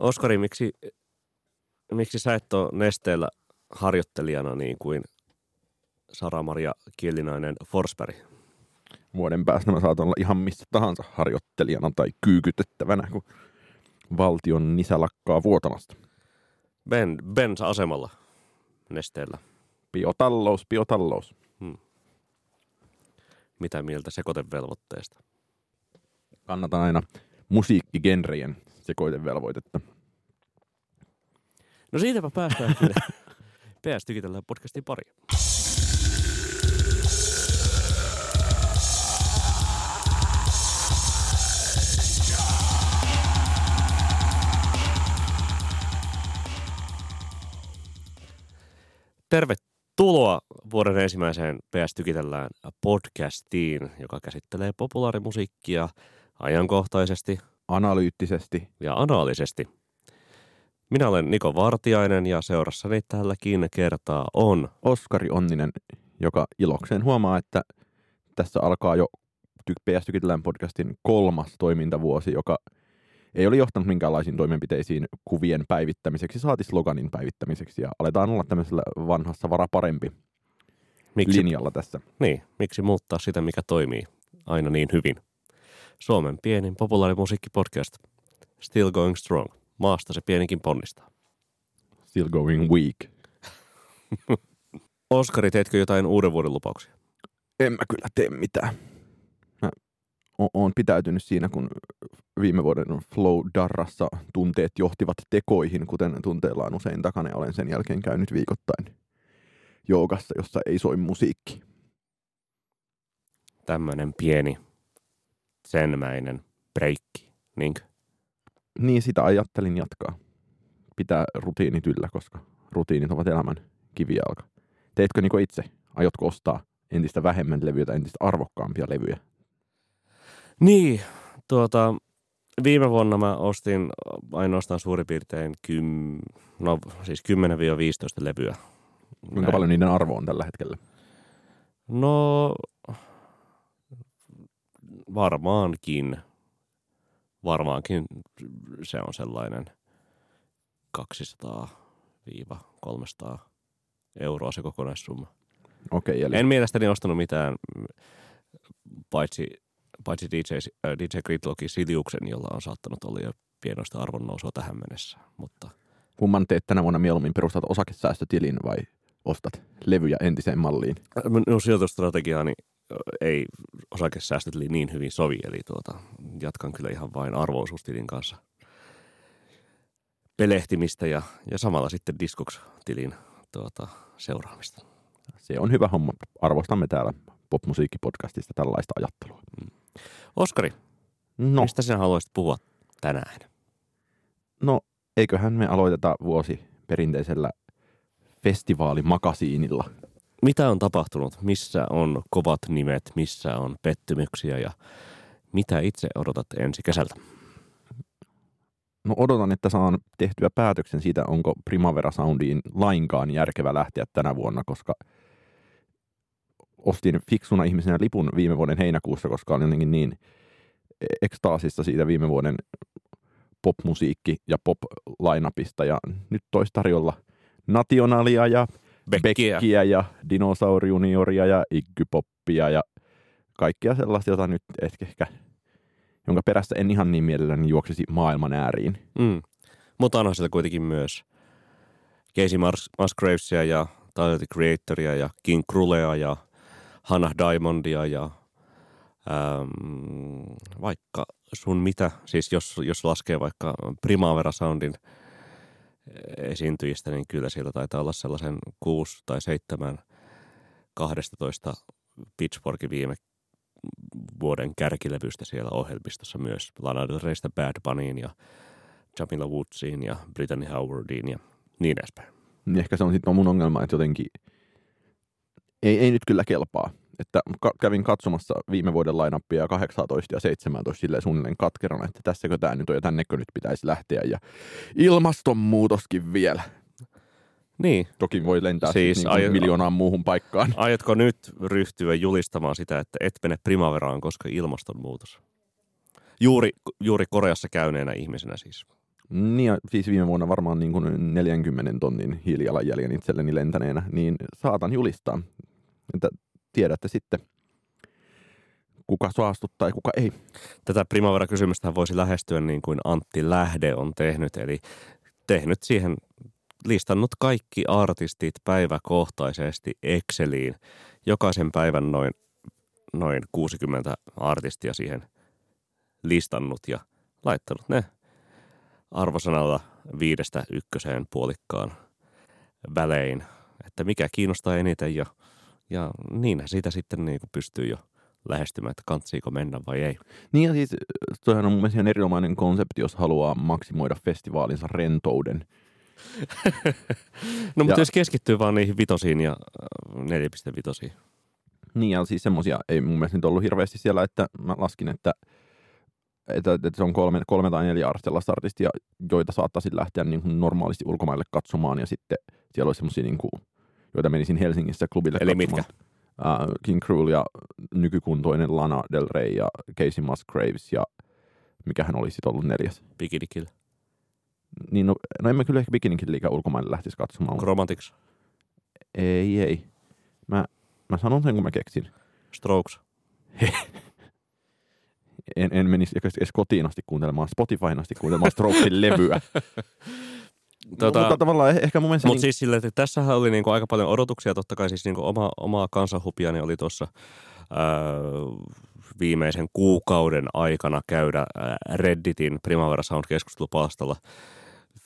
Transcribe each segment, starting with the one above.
Oskari, miksi, miksi sä et ole nesteellä harjoittelijana niin kuin Sara-Maria Kielinainen Forsberg? Vuoden päästä mä saatan olla ihan missä tahansa harjoittelijana tai kyykytettävänä, kun valtion nisä lakkaa vuotamasta. Ben, bensa-asemalla nesteellä. Biotalous, biotalous. Mitä mieltä sekoitevelvoitteesta? Kannatan aina musiikkigenrejen sekoitevelvoitetta. No siitäpä päästään kyllä. PS Tykitellään podcastin pari. Tervetuloa vuoden ensimmäiseen PS Tykitellään podcastiin, joka käsittelee populaarimusiikkia ajankohtaisesti Analyyttisesti ja anaalisesti. Minä olen Niko Vartiainen ja seurassani tälläkin kertaa on Oskari Onninen, joka ilokseen huomaa, että tässä alkaa jo PS Tykitellään podcastin kolmas toimintavuosi, joka ei ole johtanut minkäänlaisiin toimenpiteisiin kuvien päivittämiseksi, saati sloganin päivittämiseksi, ja aletaan olla tämmöisellä vanhassa vara parempi miksi, linjalla tässä. niin, miksi muuttaa sitä, mikä toimii aina niin hyvin. Suomen pienin populaarimusiikkipodcast. Still going strong. Maasta se pienikin ponnistaa. Still going weak. Oskari, teetkö jotain uuden vuoden lupauksia? En mä kyllä tee mitään. Mä oon pitäytynyt siinä, kun viime vuoden Flow Darrassa tunteet johtivat tekoihin, kuten tunteella on usein takana, ja olen sen jälkeen käynyt viikoittain joogassa, jossa ei soi musiikki. Tämmöinen pieni, senmäinen breikki. Niinkö? Niin sitä ajattelin jatkaa. Pitää rutiinit yllä, koska rutiinit ovat elämän kivijalka. Teetkö niin itse? Aiotko ostaa entistä vähemmän levyjä tai entistä arvokkaampia levyjä? Niin, tuota, viime vuonna mä ostin ainoastaan suurin piirtein kym, no, siis 10-15 levyä. Kuinka Näin. paljon niiden arvo on tällä hetkellä? No, varmaankin, varmaankin se on sellainen 200-300 euroa se kokonaissumma. Okei, eli En mielestäni ostanut mitään, paitsi, paitsi DJ, äh, DJ Gridlockin Siliuksen, jolla on saattanut olla jo pienoista arvonnousua tähän mennessä. Mutta kumman teet tänä vuonna mieluummin perustat osakesäästötilin vai ostat levyjä entiseen malliin? minun sijoitustrategiaani ö, ei osakesäästötili niin hyvin sovi, eli tuota, jatkan kyllä ihan vain arvoisuustilin kanssa pelehtimistä ja, ja samalla sitten Discogs-tilin tuota, seuraamista. Se on hyvä homma. Arvostamme täällä popmusiikkipodcastista tällaista ajattelua. Oskari, No, mistä sinä haluaisit puhua tänään? no eiköhän me aloiteta vuosi perinteisellä festivaalimakasiinilla. Mitä on tapahtunut? Missä on kovat nimet? Missä on pettymyksiä? Ja mitä itse odotat ensi kesältä? No odotan, että saan tehtyä päätöksen siitä, onko Primavera Soundiin lainkaan järkevä lähteä tänä vuonna, koska ostin fiksuna ihmisenä lipun viime vuoden heinäkuussa, koska olin jotenkin niin ekstaasissa siitä viime vuoden popmusiikki- ja pop-lainapista. Ja nyt tois tarjolla Nationalia ja Beckiä. Beckiä ja Dinosaur Junioria ja Iggy Poppia ja kaikkia sellaista, jota nyt ehkä jonka perässä en ihan niin mielelläni juoksisi maailman ääriin. Mm. Mutta onhan sieltä kuitenkin myös Casey Mus- Musgravesia ja Tyler the Creatoria ja King Krulea ja Hannah Diamondia ja äm, vaikka sun mitä, siis jos, jos laskee vaikka Primavera Soundin esiintyjistä, niin kyllä sieltä taitaa olla sellaisen 6 tai 7 12 Pitchforkin viime vuoden kärkilevystä siellä ohjelmistossa myös. Lana Del Reystä Bad Bunnyin ja Jamila Woodsiin ja Brittany Howardiin ja niin edespäin. Ehkä se on sitten mun ongelma, että jotenkin ei, ei nyt kyllä kelpaa. Että ka- kävin katsomassa viime vuoden lainappia 18 ja 17 silleen suunnilleen katkerana, että tässäkö tämä nyt on ja tännekö nyt pitäisi lähteä. Ja ilmastonmuutoskin vielä. Niin. Toki voi lentää Siis niin ai- miljoonaan muuhun paikkaan. Aiotko nyt ryhtyä julistamaan sitä, että et mene primaveraan, koska ilmastonmuutos? Juuri, juuri Koreassa käyneenä ihmisenä siis. Niin ja siis viime vuonna varmaan niin kuin 40 tonnin hiilijalanjäljen itselleni lentäneenä, niin saatan julistaa, että tiedätte sitten, kuka saastuttaa ja kuka ei. Tätä Primavera-kysymystä voisi lähestyä niin kuin Antti Lähde on tehnyt, eli tehnyt siihen listannut kaikki artistit päiväkohtaisesti Exceliin. Jokaisen päivän noin, noin 60 artistia siihen listannut ja laittanut ne arvosanalla viidestä ykköseen puolikkaan välein, että mikä kiinnostaa eniten ja, ja niinhän siitä sitten niin kuin pystyy jo lähestymään, että kantsiiko mennä vai ei. Niin ja siis toihan on mun mielestä ihan erinomainen konsepti, jos haluaa maksimoida festivaalinsa rentouden. no mutta Ja- jos keskittyy vaan niihin vitosiin ja äh, 4.5. Niin ja siis semmosia ei mun mielestä nyt ollut hirveästi siellä, että mä laskin, että, että, että se on kolme, kolme tai neljä sellaista artistia, joita saattaisin lähteä niin kuin normaalisti ulkomaille katsomaan ja sitten siellä olisi semmosia niin kuin, joita menisin Helsingissä klubille Eli katsomaan. Äh, King Cruel ja nykykuntoinen Lana Del Rey ja Casey Musgraves ja mikähän olisi sitten ollut neljäs. Bikini Kill. Niin no, no en mä kyllä ehkä Bikinikin liikaa ulkomaille lähtisi katsomaan. Chromatics. Ei, ei. Mä, mä sanon sen, kun mä keksin. Strokes. En, en menisi edes kotiin asti kuuntelemaan, Spotifyn asti kuuntelemaan Strokesin levyä. Tota- mutta tavallaan eh- ehkä mun mielestä... Mutta niin, siis sille, että tässähän oli niinku aika paljon odotuksia, totta kai siis niinku oma, omaa kansanhupiani oli tuossa viimeisen kuukauden aikana käydä Redditin Primavera Sound keskustelupalstalla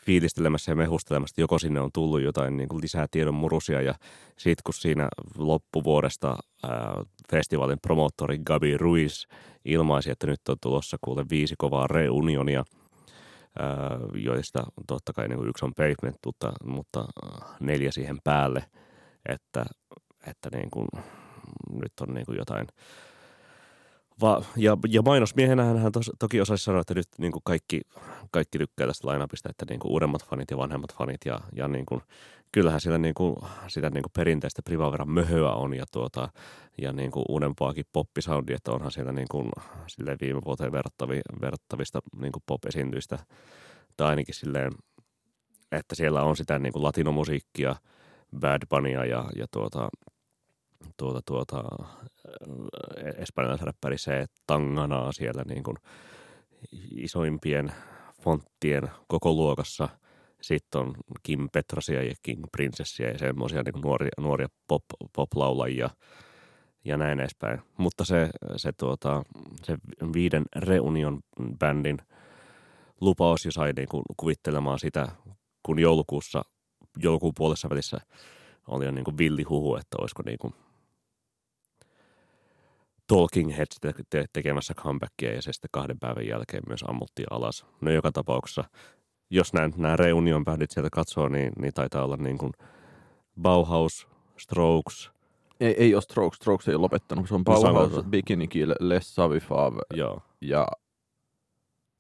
fiilistelemässä ja mehustelemassa, että joko sinne on tullut jotain niin kuin lisää tiedon murusia. Ja sitten kun siinä loppuvuodesta ää, festivaalin promoottori Gabi Ruiz ilmaisi, että nyt on tulossa kuule viisi kovaa reunionia, joista totta kai niin yksi on pavement, mutta, mutta äh, neljä siihen päälle, että, että niin kuin, nyt on niin kuin jotain Va- ja, ja mainosmiehenä hän tos, toki osaisi sanoa, että nyt niin kuin kaikki, kaikki tykkää tästä lainapista, että niin kuin uudemmat fanit ja vanhemmat fanit. Ja, ja niin kuin, kyllähän siellä niin kuin, sitä niin kuin perinteistä Primaveran möhöä on ja, tuota, ja niin kuin uudempaakin poppisoundia, että onhan siellä niin kuin, viime vuoteen verrattavi, verrattavista niin kuin pop-esiintyistä. Tai ainakin silleen, että siellä on sitä niin kuin latinomusiikkia, Bad Bunya ja, ja tuota, tuota, tuota, espanjalaisen räppäri se Tanganaa siellä niin kuin isoimpien fonttien koko luokassa. Sitten on Kim Petrasia ja King Princessia ja semmoisia niin nuoria, nuoria pop, pop-laulajia ja näin edespäin. Mutta se, se, tuota, se viiden reunion bändin lupaus jo sai niin kuin kuvittelemaan sitä, kun joulukuussa, joulukuun puolessa välissä oli jo niin kuin villihuhu, että olisiko niin kuin Talking Heads te- te- tekemässä comebackia ja se sitten kahden päivän jälkeen myös ammuttiin alas. No joka tapauksessa, jos nämä, nämä reunion bändit sieltä katsoo, niin, niin taitaa olla niin kuin Bauhaus, Strokes, ei, ei ole Strokes, Strokes ei ole lopettanut. Se on No, Bauhaus, sanotaan. Bikini Kill, Les Savifav joo. ja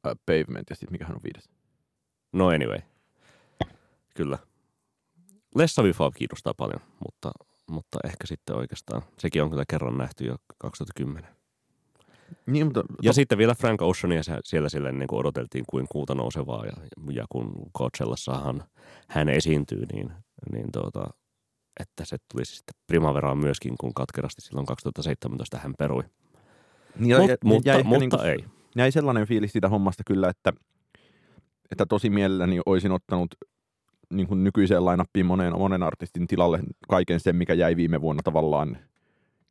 äh, Pavement ja sitten mikähän on viides. No anyway. Kyllä. Les Savifab kiinnostaa paljon, mutta, mutta ehkä sitten oikeastaan. Sekin on kyllä kerran nähty jo 2010. Niin, mutta Ja sitten vielä Frank Oceania siellä sille niin kuin odoteltiin kuin kuuta nousevaa ja, ja kun Coachellassahan hän esiintyy, niin, niin tuota, että se tulisi sitten Primaveraan myöskin, kun katkerasti silloin 2017 hän perui. niin, Mut, ja- mutta jäi mutta niinku- ei. jäi sellainen fiilis siitä hommasta kyllä, että, että tosi mielelläni olisin ottanut niin kuin nykyiseen lainappiin monen, monen artistin tilalle kaiken sen, mikä jäi viime vuonna tavallaan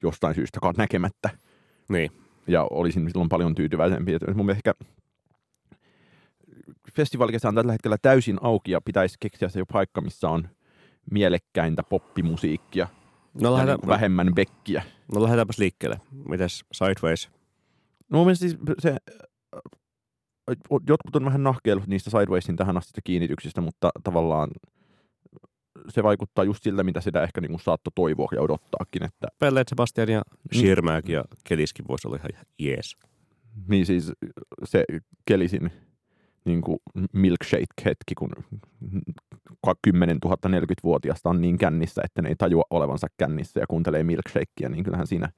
jostain syystä näkemättä. Niin, Ja olisin silloin paljon tyytyväisempi. Että mun mielestä ehkä festivaalikesä on tällä hetkellä täysin auki ja pitäisi keksiä se jo paikka, missä on mielekkäintä poppimusiikkia no, ja lähdetään, niin vähemmän bekkiä. no lähdetäänpäs liikkeelle. Mites Sideways? No mun siis se, jotkut on vähän nahkeillut niistä Sidewaysin tähän asti kiinnityksistä, mutta tavallaan se vaikuttaa just siltä, mitä sitä ehkä niin kuin saattoi toivoa ja odottaakin, että Pelleet Sebastian ja. Schirmäki ja Keliskin voisi olla ihan jees. niin siis se kelisin niin kuin milkshake-hetki, kun 10 000 40-vuotiaasta on niin kännissä, että ne ei tajua olevansa kännissä ja kuuntelee milkshakea, niin kyllähän siinä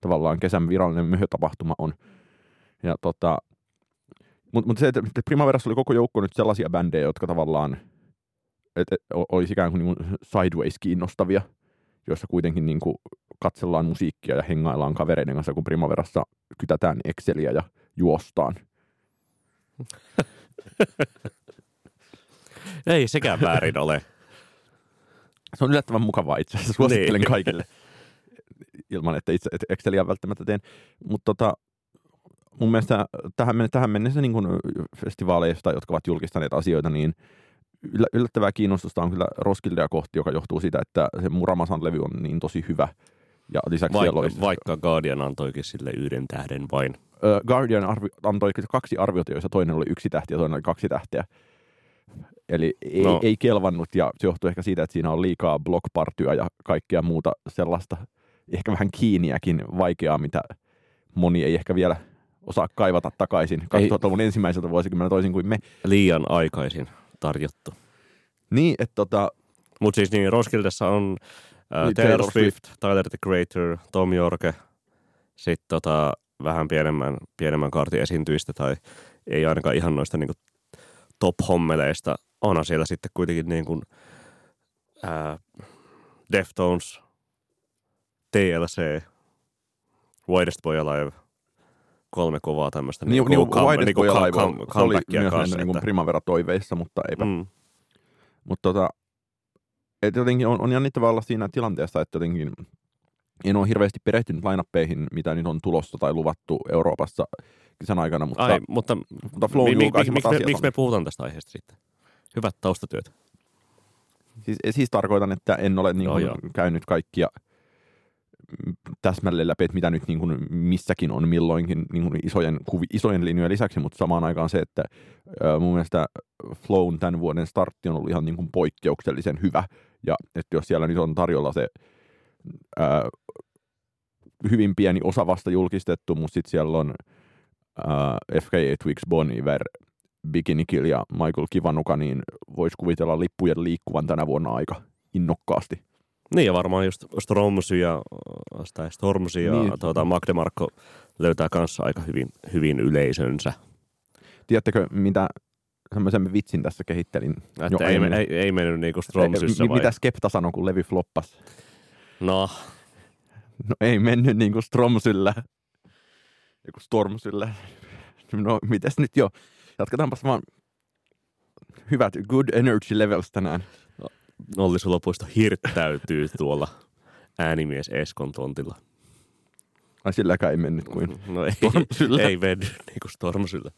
tavallaan kesän virallinen myhötapahtuma on. Ja tota, Mutta mut se, että Primaverassa oli koko joukko nyt sellaisia bändejä, jotka tavallaan et, et, olisi ikään kuin, niin kuin sideways kiinnostavia, joissa kuitenkin niin kuin katsellaan musiikkia ja hengaillaan kavereiden kanssa, kun Primaverassa kytätään Exceliä ja juostaan. Ei sekään väärin ole. Se on yllättävän mukavaa itse asiassa. Suosittelen Niin. kaikille. Ilman, että itse että Exceliä välttämättä teen. Mutta tota, mun mielestä tähän, tähän mennessä niin kuin festivaaleista, jotka ovat julkistaneet asioita, niin yllä- yllättävää kiinnostusta on kyllä Roskildea kohti, joka johtuu siitä, että se Muramasan levy on niin tosi hyvä. Ja lisäksi Vaikka, oli... vaikka Guardian antoikin sille yhden tähden vain. Guardian arvi, antoi kaksi arviota, joissa toinen oli yksi tähti ja toinen oli kaksi tähteä. Eli ei, No. ei kelvannut ja se johtuu ehkä siitä, että siinä on liikaa blockpartyä ja kaikkea muuta sellaista ehkä vähän kiinniäkin vaikeaa, mitä moni ei ehkä vielä osaa kaivata takaisin 2000-luvun ensimmäiseltä vuosikymmeneltä toisin kuin me. Liian aikaisin tarjottu. Niin, että tota, Mutta siis niin, Roskildessa on äh, Niin, Taylor, Taylor Swift, Tyler the Creator, Tom Jorke, sitten tota, vähän pienemmän, pienemmän kaartin esiintyistä tai ei ainakaan ihan noista niin top-hommeleista. Onhan siellä sitten kuitenkin niin kuin, ää, Deftones, TLC, Widest Boy Alive, kolme kovaa tämmöistä niin, niin, come- Widest niinku Boy come- Alive come- oli myös kanssa, niin Primavera-toiveissa, mutta eipä Mm. Mutta tota, et jotenkin on, on jännittävää olla siinä tilanteessa, että jotenkin en ole hirveästi perehtynyt lainappeihin, mitä nyt on tulossa tai luvattu Euroopassa kesän aikana, mutta, Ai, mutta mutta Flown mi, mi, mi, julkaisemat miksi, me, miksi puhutaan tästä aiheesta sitten? Hyvät taustatyöt. Siis, siis tarkoitan, että en ole niin joo. käynyt kaikkia täsmälleen läpi, että mitä nyt niin kuin missäkin on milloinkin niin kuin isojen, isojen linjojen lisäksi, mutta samaan aikaan se, että mun mielestä Flown tämän vuoden startti on ollut ihan niin kuin poikkeuksellisen hyvä, ja että jos siellä nyt on tarjolla se ö, hyvin pieni osa vasta julkistettu, mutta sitten siellä on ö, FKA Twix Bon Iver, Bikini Kill ja Michael Kivanuka, niin voisi kuvitella lippujen liikkuvan tänä vuonna aika innokkaasti. Niin ja varmaan just Stormzy ja, tai Stormzy ja Niin. tuota, Magde Markko löytää kanssa aika hyvin, hyvin yleisönsä. Tiedättekö, mitä semmoisen vitsin tässä kehittelin? Että jo ei, aiemmin? ei, ei, mennyt niinku Stormzyssä Mi- vai? Mitä Skepta sanoi, kun levy floppas? No, No ei mennyt niin kuin Stromsyllä. Joku Stormsyllä. No mites nyt jo? Jatketaanpas vaan hyvät good energy levels tänään. Olli Sulopuisto hirttäytyy tuolla äänimies Eskon tontilla. Ai silläkään ei mennyt kuin. No ei, Stormzyllä. ei mennyt niinku Stormzyllä.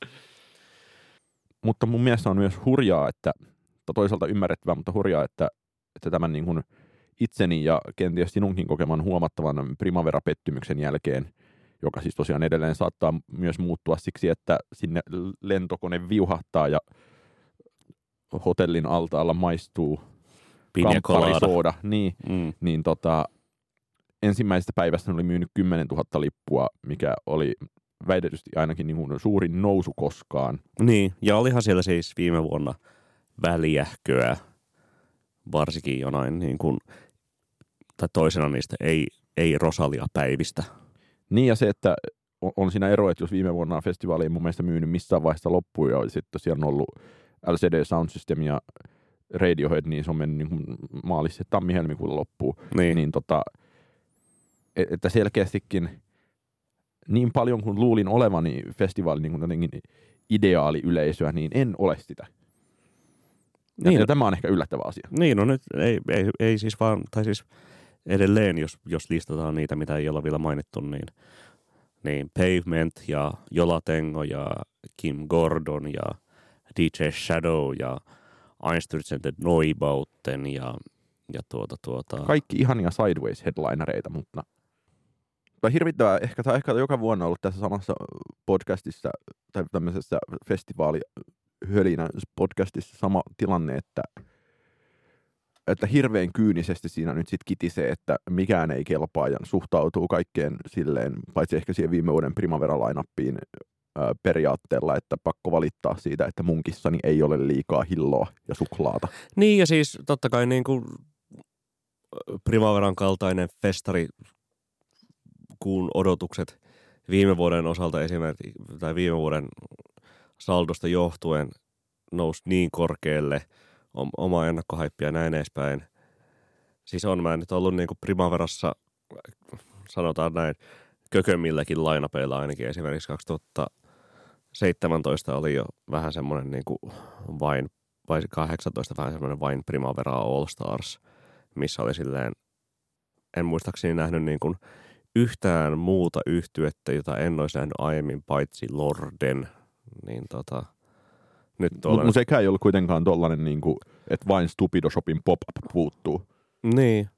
Mutta mun mielestä on myös hurjaa, että, toisaalta ymmärrettävää, mutta hurjaa, että, että tämän niin kuin itseni ja kenties sinunkin kokeman huomattavan Primavera-pettymyksen jälkeen, joka siis tosiaan edelleen saattaa myös muuttua siksi, että sinne lentokone viuhahtaa ja hotellin altaalla maistuu Kampparisooda, niin, Mm. niin tota, ensimmäisestä päivästä ne oli myynyt 10 000 lippua, mikä oli väitetysti ainakin niin kuin suurin nousu koskaan. Niin, ja olihan siellä siis viime vuonna väliähköä, varsinkin jonain niin kuin, tai toisena niistä ei, ei Rosalia-päivistä. Niin ja se, että on, on siinä ero, että jos viime vuonna festivaali ei mun mielestä myynyt missään vaiheessa loppuun ja sitten tosiaan ollut LCD Sound System ja Radiohead, niin se on mennyt niin maalis- ja tammi-helmikuulla loppuun. Niin, Niin tota, et- että selkeästikin niin paljon kuin luulin olevani festivaalin niin kuin jotenkin ideaali yleisöä, niin en ole sitä. Ja, Niin. ja tämä on ehkä yllättävä asia. niin no nyt ei, ei, ei siis vaan, tai siis edelleen, jos, jos listataan niitä, mitä ei olla vielä mainittu, niin, niin Pavement ja Jolatengo ja Kim Gordon ja DJ Shadow ja Einstürzen Neubauten ja, ja tuota, tuota, Kaikki ihania Sideways-headlinereita, mutta tai hirvittävää, ehkä, tai ehkä joka vuonna ollut tässä samassa podcastissa tai tämmöisessä festivaali hölinä podcastissa sama tilanne, että, että hirveän kyynisesti siinä nyt sitten kitisee, että mikään ei kelpaa ja suhtautuu kaikkeen silleen, paitsi ehkä siihen viime vuoden Primavera-lainappiin periaatteella, että pakko valittaa siitä, että mun kissani ei ole liikaa hilloa ja suklaata. Niin ja siis totta kai niin kuin Primaveran kaltainen festari, kuun odotukset viime vuoden osalta esimerkiksi, tai viime vuoden saldosta johtuen nousi niin korkealle, oma ennakkohaippi ja näin edespäin. Siis on mä nyt ollut niin kuin Primaverassa, sanotaan näin, kökömmilläkin lainapeilla ainakin. Esimerkiksi 2017 oli jo vähän semmoinen niin kuin vain, vai 18 vähän semmoinen vain Primavera All Stars, missä oli silleen, en muistaakseni nähnyt niin kuin yhtään muuta yhtyettä, jota en olisi nähnyt aiemmin, paitsi Lorden. Niin tota, nyt Mutta mut sekään ei ollut kuitenkaan tollainen, niin kuin, että vain Stupido Shopin pop-up puuttuu. Niin.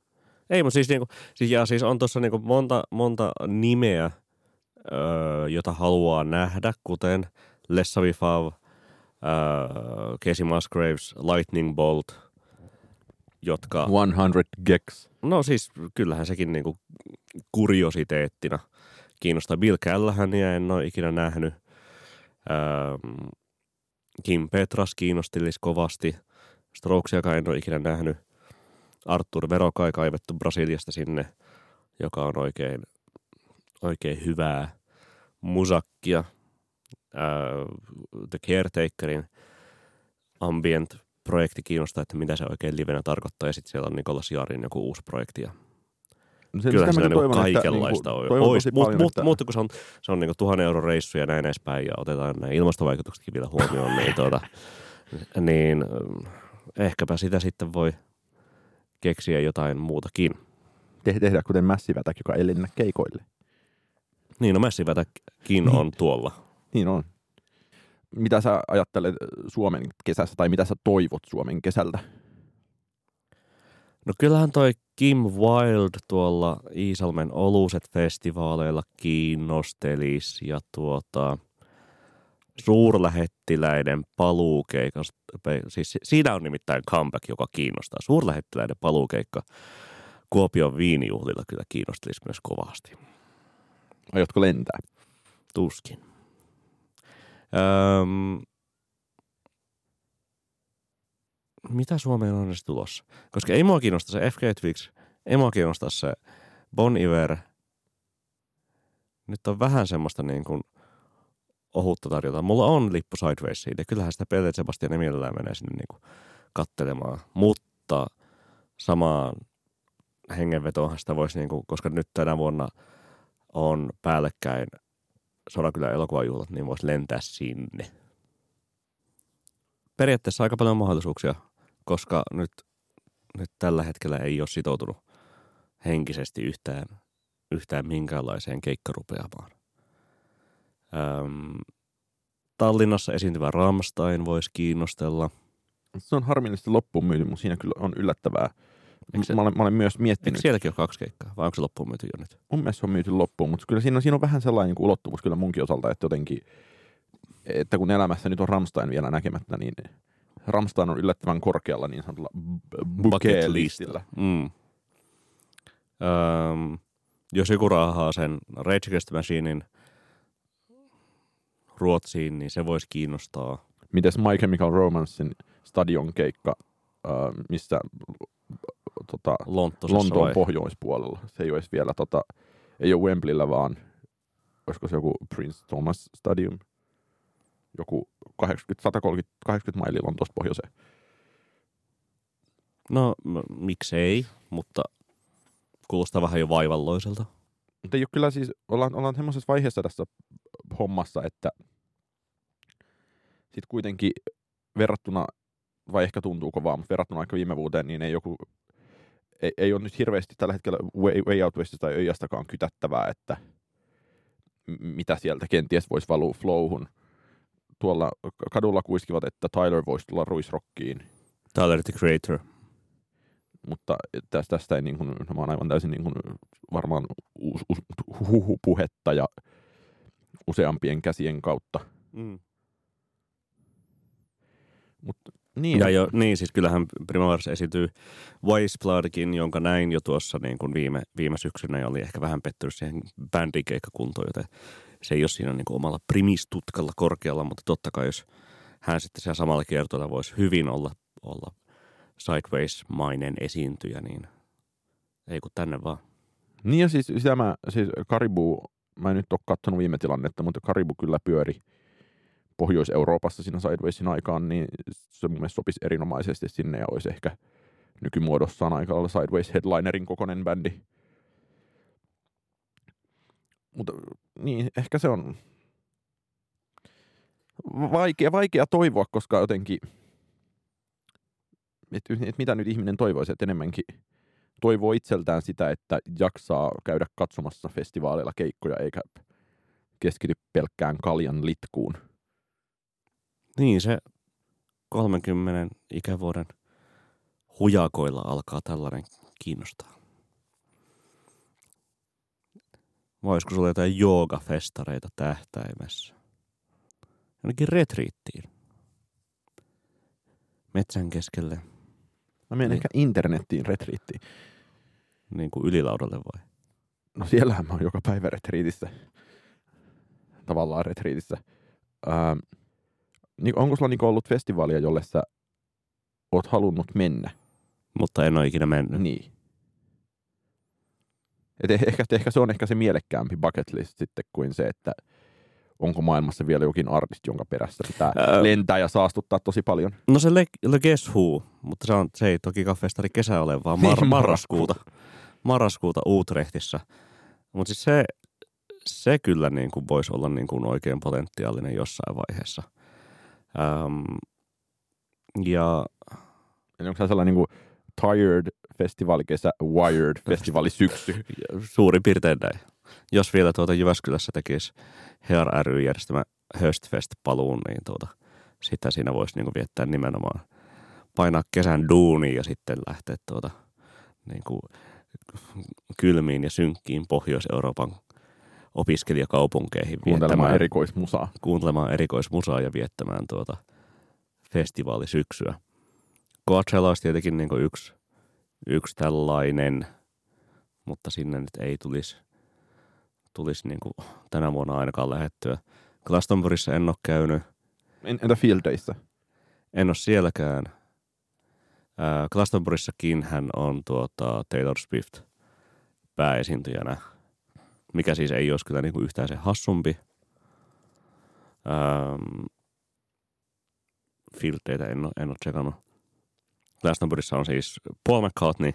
Ei, mutta siis, niinku, siis, ja siis on tuossa niinku monta, monta nimeä, öö, jota haluaa nähdä, kuten Lessa Vifav, öö, Casey Musgraves, Lightning Bolt, jotka... 100 Gex. No siis kyllähän sekin niinku kuriositeettina kiinnostaa. Bill Callaghania en ole ikinä nähnyt. Öö, Kim Petras kiinnostelisi kovasti. Strokesia en ole ikinä nähnyt. Artur Verokai kaivettu Brasiliasta sinne, joka on oikein, oikein hyvää musakkia. The Caretakerin ambient-projekti kiinnostaa, että mitä se oikein livenä tarkoittaa. Ja sitten siellä on Nikolas Jarin joku uusi projekti. Ja no se, Kyllä se on niinku kaikenlaista että, niin kuin, Mutta mut, mut, kun se on, se on niinku tuhannen euron reissu ja näin edespäin ja otetaan nämä ilmastovaikutuksetkin vielä huomioon, niin, tuota, niin ehkäpä sitä sitten voi keksiä jotain muutakin. Te- tehdä kuten Massive Attack, joka ei lennä keikoille. Niin, no Massive Attackkin niin. on tuolla. Niin on. Mitä sä ajattelet Suomen kesästä tai mitä sä toivot Suomen kesältä? No kyllähän toi Kim Wild tuolla Iisalmen Oluset-festivaaleilla kiinnostelis ja tuota, suurlähettiläiden paluukeikka, siis siinä on nimittäin comeback, joka kiinnostaa. Suurlähettiläiden paluukeikka Kuopion viinijuhlilla kyllä kiinnostelisi myös kovasti. Aiotko lentää? Tuskin. Öm, mitä Suomeen on edes tulossa? Koska ei mua kiinnosta se FK Twix, ei mua kiinnosta se Bon Iver. Nyt on vähän semmoista niin kuin – ohutta tarjota. Mulla on lippu Sidewaysiin ja kyllähän sitä Pelle Sebastian mielellään menee sinne niin kuin kattelemaan. Mutta samaan hengenvetoonhan sitä voisi, niin kuin, koska nyt tänä vuonna on päällekkäin Sodankylän elokuvajuhlat, niin voisi lentää sinne. Periaatteessa aika paljon mahdollisuuksia, koska nyt, nyt tällä hetkellä ei ole sitoutunut henkisesti yhtään, yhtään minkäänlaiseen keikkarupeamaan. Öm, Tallinnassa esiintyvä Ramstein voisi kiinnostella. Se on harmillisesti loppuun myyty, mutta siinä kyllä on yllättävää. Se, mä, olen, mä olen myös miettinyt. Eikö sielläkin ole kaksi keikkaa, vai onko se loppuun myyty jo nyt? Mun mielestä se on myyty loppuun, mutta kyllä siinä on, siinä on vähän sellainen niin ulottuvuus kyllä munkin osalta, että jotenkin, että kun elämässä nyt on Ramstein vielä näkemättä, niin Ramstein on yllättävän korkealla niin sanotulla bucket-listillä. Mm. Öm, jos joku raahaa sen Rage Against Machinein – Ruotsiin, niin se voisi kiinnostaa. Mites My Chemical Romancein stadion keikka, äh, missä tota, Lontoon pohjoispuolella. Se ei ole vielä, tota, ei ole Wembleyllä, vaan olisiko se joku Prince Thomas Stadium, joku 80, 130, 80 mailia Lontoosta pohjoiseen. No, m- miksei, mutta kuulostaa vähän jo vaivalloiselta. Mutta ei ole kyllä siis, ollaan, ollaan semmoisessa vaiheessa tässä hommassa, että sitten kuitenkin verrattuna, vai ehkä tuntuu kovaa, mutta verrattuna aika viime vuoteen, niin ei joku ei, ei ole nyt hirveästi tällä hetkellä Way, way Out Westista tai Öijästäkaan kytättävää, että mitä sieltä kenties voisi valua flowhun. Tuolla kadulla kuiskivat, että Tyler voisi tulla Ruisrockiin. Tyler the Creator. Mutta tästä, tästä ei niin kuin, mä oon aivan täysin niin kuin, varmaan us, us, huhupuhetta ja useampien käsien kautta. Mm. Mut, niin. Ja jo, niin, siis kyllähän Primaverissa esiintyy Wisebloodkin, jonka näin jo tuossa niin kuin viime, viime syksynä ja oli ehkä vähän pettynyt siihen bändikeikkakuntoon, joten se ei ole siinä niin kuin omalla primistutkalla korkealla, mutta totta kai jos hän sitten siellä samalla kiertoilla voisi hyvin olla, olla Sideways-mainen esiintyjä, niin ei kun tänne vaan. Niin ja siis, sitä mä, siis Karibu, mä en nyt ole katsonut viime tilannetta, mutta Karibu kyllä pyöri, Pohjois-Euroopassa siinä Sidewaysin aikaan, niin se mun mielestä sopisi erinomaisesti sinne ja olisi ehkä nykymuodossaan aika lailla Sideways headlinerin kokoinen bändi. Mutta niin, ehkä se on vaikea, vaikea toivoa, koska jotenkin, että et mitä nyt ihminen toivoisi, että enemmänkin toivoo itseltään sitä, että jaksaa käydä katsomassa festivaaleilla keikkoja eikä keskity pelkkään kaljan litkuun. Niin, se 30 ikävuoden hujakoilla alkaa tällainen kiinnostaa. Voisiko sulla jotain joogafestareita tähtäimessä? Ainakin retriittiin. Metsän keskelle. Mä menen Niin. ehkä internettiin retriittiin. Niin kuin ylilaudalle vai? No siellähän mä oon joka päivä retriitissä. Tavallaan retriitissä. Ähm, niin onko sulla niinku ollut festivaalia, jolle sä oot halunnut mennä? Mutta en ole ikinä mennyt. Niin. Et eh- ehkä, ehkä se on ehkä se mielekkäämpi bucket list sitten kuin se, että onko maailmassa vielä jokin artisti, jonka perässä pitää Ää, lentää ja saastuttaa tosi paljon. No se Le, Le Guess Who, mutta se, on, se ei toki kaffestari kesä ole, vaan mar, Niin, marraskuuta. Marraskuuta Utrechtissä. Mutta siis se, se kyllä niin kuin voisi olla niin kuin oikein potentiaalinen jossain vaiheessa. Öm, ja Eli onko se sellainen niin kuin tired festivaalikesä, wired festivaalisyksy? suurin piirtein näin. Jos vielä tuota Jyväskylässä tekisi Hear ry järjestämä Höstfest paluun, niin tuota, sitä siinä voisi niinku viettää nimenomaan painaa kesän duuniin ja sitten lähteä tuota, niinku, kylmiin ja synkkiin Pohjois-Euroopan opiskelijakaupunkeihin Kuuntelemaan erikoismusaa. kuuntelemaan erikoismusaa ja viettämään tuota festivaalisyksyä. Coachella olisi tietenkin niin yksi, yksi tällainen, mutta sinne nyt ei tulisi, tulisi niin tänä vuonna ainakaan lähettyä. Glastonburyssa en ole käynyt, En- Entä Field Dayssä? en ole sielläkään. Ää, Glastonburyssakin hän on tuota Taylor Swift pääesiintyjänä, mikä siis ei olisi kyllä niin kuin yhtään se hassumpi. Ähm, filteitä en ole, en ole tsekannut. Glastonburyssa on siis Paul McCartney,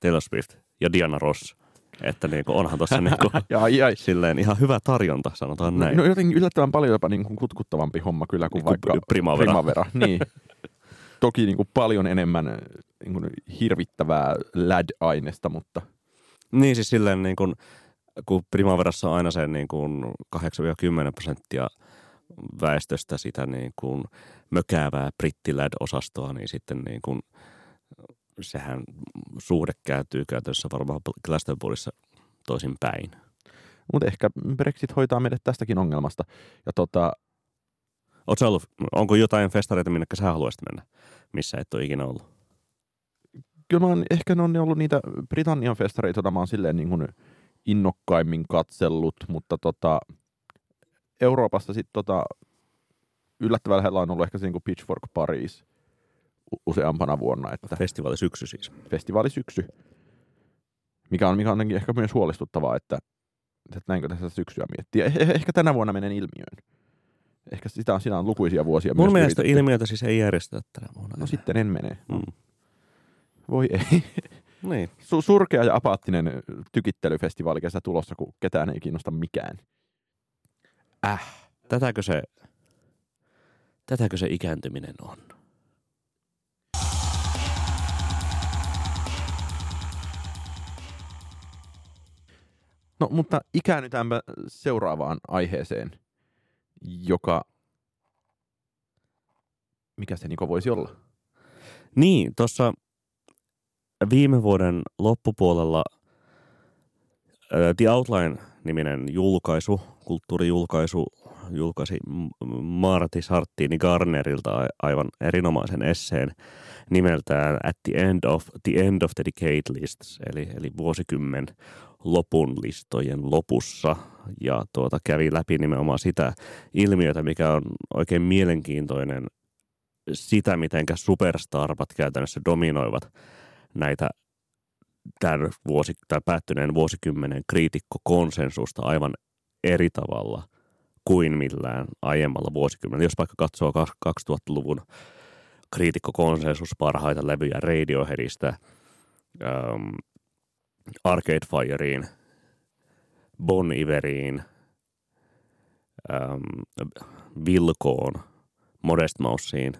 Taylor Swift ja Diana Ross. Että niin kuin onhan tuossa niin kuin, ai. silleen ihan hyvä tarjonta, sanotaan näin. No jotenkin yllättävän paljon jopa niin kuin kutkuttavampi homma kyllä kuin Niin vaikka Primavera. Primavera. Niin. Toki niin kuin paljon enemmän niin kuin hirvittävää lad-ainesta, mutta Niin siis silleen niin kuin, kun Primaverassa on aina se niin kuin 8-10 prosenttia väestöstä sitä niin kuin mökäävää brittilad-osastoa, niin sitten niin kuin, sehän suhde kääntyy käytännössä varmaan Glastonburyssa toisin päin. Mutta ehkä Brexit hoitaa meidät tästäkin ongelmasta. Ja tota, ollut, onko jotain festareita, minne sä haluaisit mennä, missä et ole ikinä ollut? kyllä mä oon, ehkä ne on ollut niitä Britannian festareita, joita mä oon silleen niin kuin innokkaimmin katsellut, mutta tota, Euroopassa sitten tota, yllättävän lähellä on ollut ehkä se niin kuin Pitchfork Paris useampana vuonna, että Festivaalisyksy siis. festivaalisyksy, mikä on, mikä on ehkä myös huolestuttavaa, että, että näinkö tässä syksyä miettii. Eh, eh, ehkä tänä vuonna menen ilmiöön. Ehkä sitä on, siinä on lukuisia vuosia Mun mielestä yritetty. ilmiötä siis ei järjestetä tänä vuonna. No sitten en mene. Mm. Voi ei. Niin. Su- surkea ja apaattinen tykittelyfestivaalikesä tulossa, kun ketään ei kiinnosta mikään. Äh. Tätäkö se, tätäkö se ikääntyminen on? No, mutta ikäännytäänpä seuraavaan aiheeseen, joka... Mikä se Niko voisi olla? Niin, tuossa viime vuoden loppupuolella The Outline-niminen julkaisu, kulttuurijulkaisu, julkaisi M- Marty Sarttini Garnerilta aivan erinomaisen esseen nimeltään At the End of, the end of the Decade Lists, eli, eli vuosikymmen lopun listojen lopussa. Ja tuota, kävi läpi nimenomaan sitä ilmiötä, mikä on oikein mielenkiintoinen sitä, miten superstarpat käytännössä dominoivat näitä tämän vuosi, tai päättyneen vuosikymmenen kriitikkokonsensusta aivan eri tavalla kuin millään aiemmalla vuosikymmenellä. Jos vaikka katsoo 2000-luvun kriitikkokonsensus parhaita levyjä Radioheadista, ähm, Arcade Fireen, Bon Iveriin, ähm, Vilkoon, Modest Mouseen,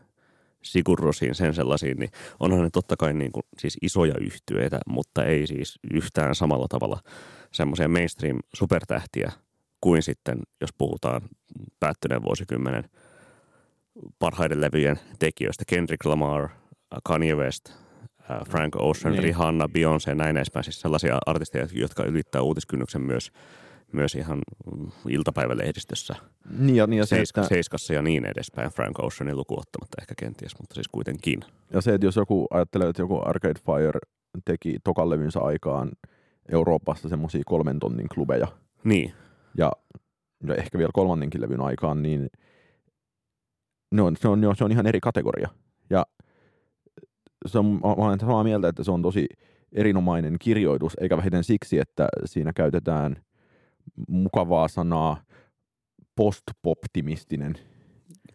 Sigurrosiin, sen sellaisiin, niin onhan ne totta kai niin kuin, siis isoja yhtyeitä, mutta ei siis yhtään samalla tavalla semmoisia mainstream supertähtiä kuin sitten, jos puhutaan päättyneen vuosikymmenen parhaiden levyjen tekijöistä. Kendrick Lamar, Kanye West, äh, Frank Ocean, niin. Rihanna, Beyoncé, näin edespäin. Siis sellaisia artisteja, jotka ylittää uutiskynnyksen myös, myös ihan iltapäivälehdistössä. Niin ja, niin ja se, Seiska, että... Seiskassa ja niin edespäin. Frank Oceanin lukuottamatta ehkä kenties, mutta siis kuitenkin. Ja se, että jos joku ajattelee, että joku Arcade Fire teki tokan levynsä aikaan Euroopassa semmoisia kolmen tonnin klubeja. Niin. Ja, ja ehkä vielä kolmannenkin levyn aikaan, niin ne on, se, on, se on ihan eri kategoria. Ja se on, mä olen samaa mieltä, että se on tosi erinomainen kirjoitus, eikä vähiten siksi, että siinä käytetään mukavaa sanaa postpoptimistinen.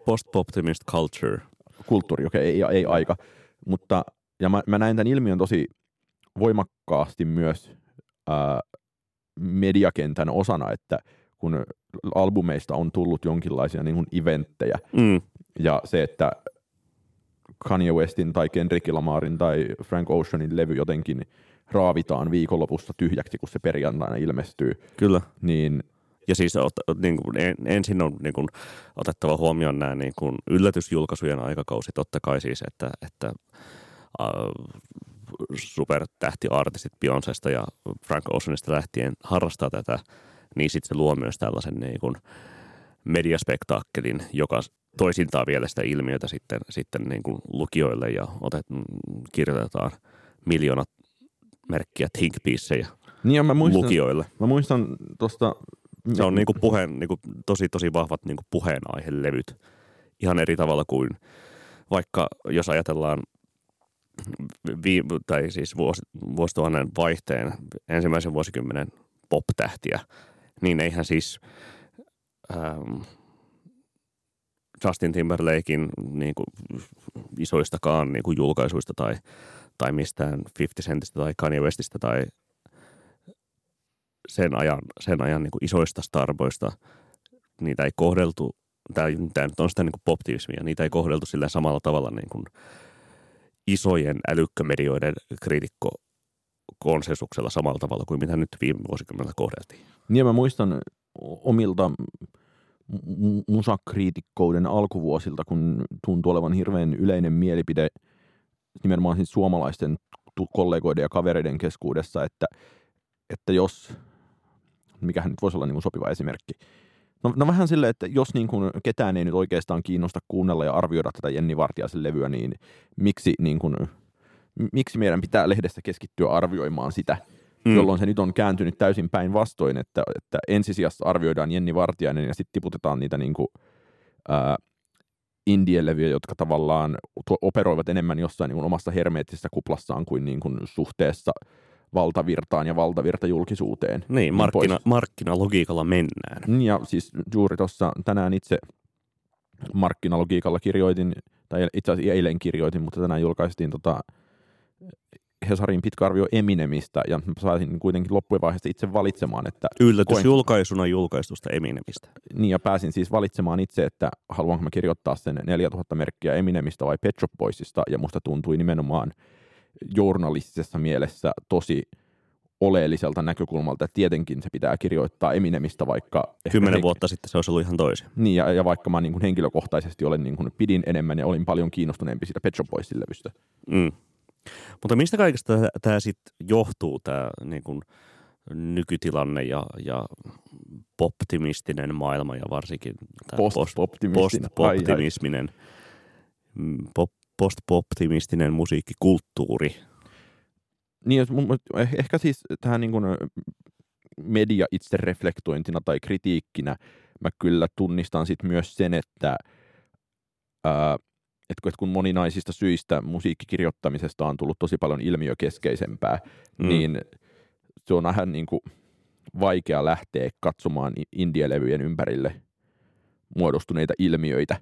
Postpoptimist culture. Kulttuuri, okei, okay, ei, ei aika. Mutta, ja mä, mä näen tämän ilmiön tosi voimakkaasti myös ää, mediakentän osana, että kun albumeista on tullut jonkinlaisia niin kuin eventtejä, mm. ja se, että Kanye Westin tai Kendrick Lamarin tai Frank Oceanin levy jotenkin raavitaan viikonlopussa tyhjäksi, kun se perjantaina ilmestyy. Kyllä. Niin ja siis ot, niin kuin, ensin on niin kuin, otettava huomioon nämä niin kuin, yllätysjulkaisujen aikakausi, totta kai siis, että, että äh, supertähtiartistit Beyoncesta ja Frank Oceanista lähtien harrastaa tätä, niin sitten se luo myös tällaisen niin kuin, mediaspektaakkelin, joka toisintaa vielä sitä ilmiötä sitten, sitten niin kuin lukijoille ja otet, kirjoitetaan miljoonat merkkiä think niin ja mä muistan, lukijoille. Mä muistan tuosta... Se on niinku puheen, niinku tosi tosi vahvat niinku puheenaihe-levyt. Ihan eri tavalla kuin vaikka jos ajatellaan vi, tai siis vuos, vuosituhannen vaihteen ensimmäisen vuosikymmenen pop-tähtiä, niin eihän siis ähm, Justin Timberlakein niin kuin, isoistakaan niin kuin, julkaisuista tai, tai mistään 50 Centistä tai Kanye Westistä tai sen ajan, sen ajan niin kuin isoista starboista, niitä ei kohdeltu, tämä, nyt on sitä niin kuin poptivismia, niitä ei kohdeltu sillä samalla tavalla niin kuin isojen älykkömedioiden kriitikko konsensuksella samalla tavalla kuin mitä nyt viime vuosikymmenellä kohdeltiin. Niin mä muistan omilta musakriitikkouden alkuvuosilta, kun tuntuu olevan hirveän yleinen mielipide nimenomaan siis suomalaisten kollegoiden ja kavereiden keskuudessa, että, että jos mikähän nyt voisi olla niin kuin sopiva esimerkki. No, no vähän silleen, että jos niin kuin ketään ei nyt oikeastaan kiinnosta kuunnella ja arvioida tätä Jenni Vartiaisen levyä, niin miksi, niin kuin, miksi meidän pitää lehdessä keskittyä arvioimaan sitä, mm. jolloin se nyt on kääntynyt täysin päinvastoin, että, että ensisijassa arvioidaan Jenni Vartiainen ja sitten tiputetaan niitä niin kuin, ää, indie-levyjä, jotka tavallaan operoivat enemmän jossain niin kuin omassa hermeettisessä kuplassaan kuin, niin kuin suhteessa – valtavirtaan ja valtavirtajulkisuuteen. Niin, niin markkina, markkinalogiikalla mennään. Niin, ja siis juuri tuossa tänään itse markkinalogiikalla kirjoitin, tai itse asiassa eilen kirjoitin, mutta tänään julkaistiin tota Hesarin pitkä arvio Eminemistä, ja saisin kuitenkin loppuvaiheessa itse valitsemaan, että... Yllätysjulkaisuna julkaistusta Eminemistä. Niin, ja pääsin siis valitsemaan itse, että haluanko mä kirjoittaa sen 4000 merkkiä Eminemistä vai Pet Shop Boysista, ja musta tuntui nimenomaan journalistisessa mielessä tosi oleelliselta näkökulmalta, että tietenkin se pitää kirjoittaa Eminemistä vaikka... Kymmenen henk- vuotta sitten se olisi ollut ihan toisin. Niin, ja, ja vaikka mä niin kuin henkilökohtaisesti olen niin kuin pidin enemmän ja olin paljon kiinnostuneempi siitä Pet Shop Boysin levystä. Mm. Mutta mistä kaikesta tämä sitten johtuu, tämä niin kuin nykytilanne ja, ja poptimistinen maailma ja varsinkin post-poptimistinen. Post-poptimisminen. Mm, pop, postoptimistinen musiikkikulttuuri. Niin, eh, ehkä siis tähän niin kuin media itse reflektointina tai kritiikkinä mä kyllä tunnistan sit myös sen, että, ää, että kun moninaisista syistä musiikkikirjoittamisesta on tullut tosi paljon ilmiökeskeisempää, mm. niin se on vähän niin kuin vaikea lähteä katsomaan indielevyjen ympärille muodostuneita ilmiöitä,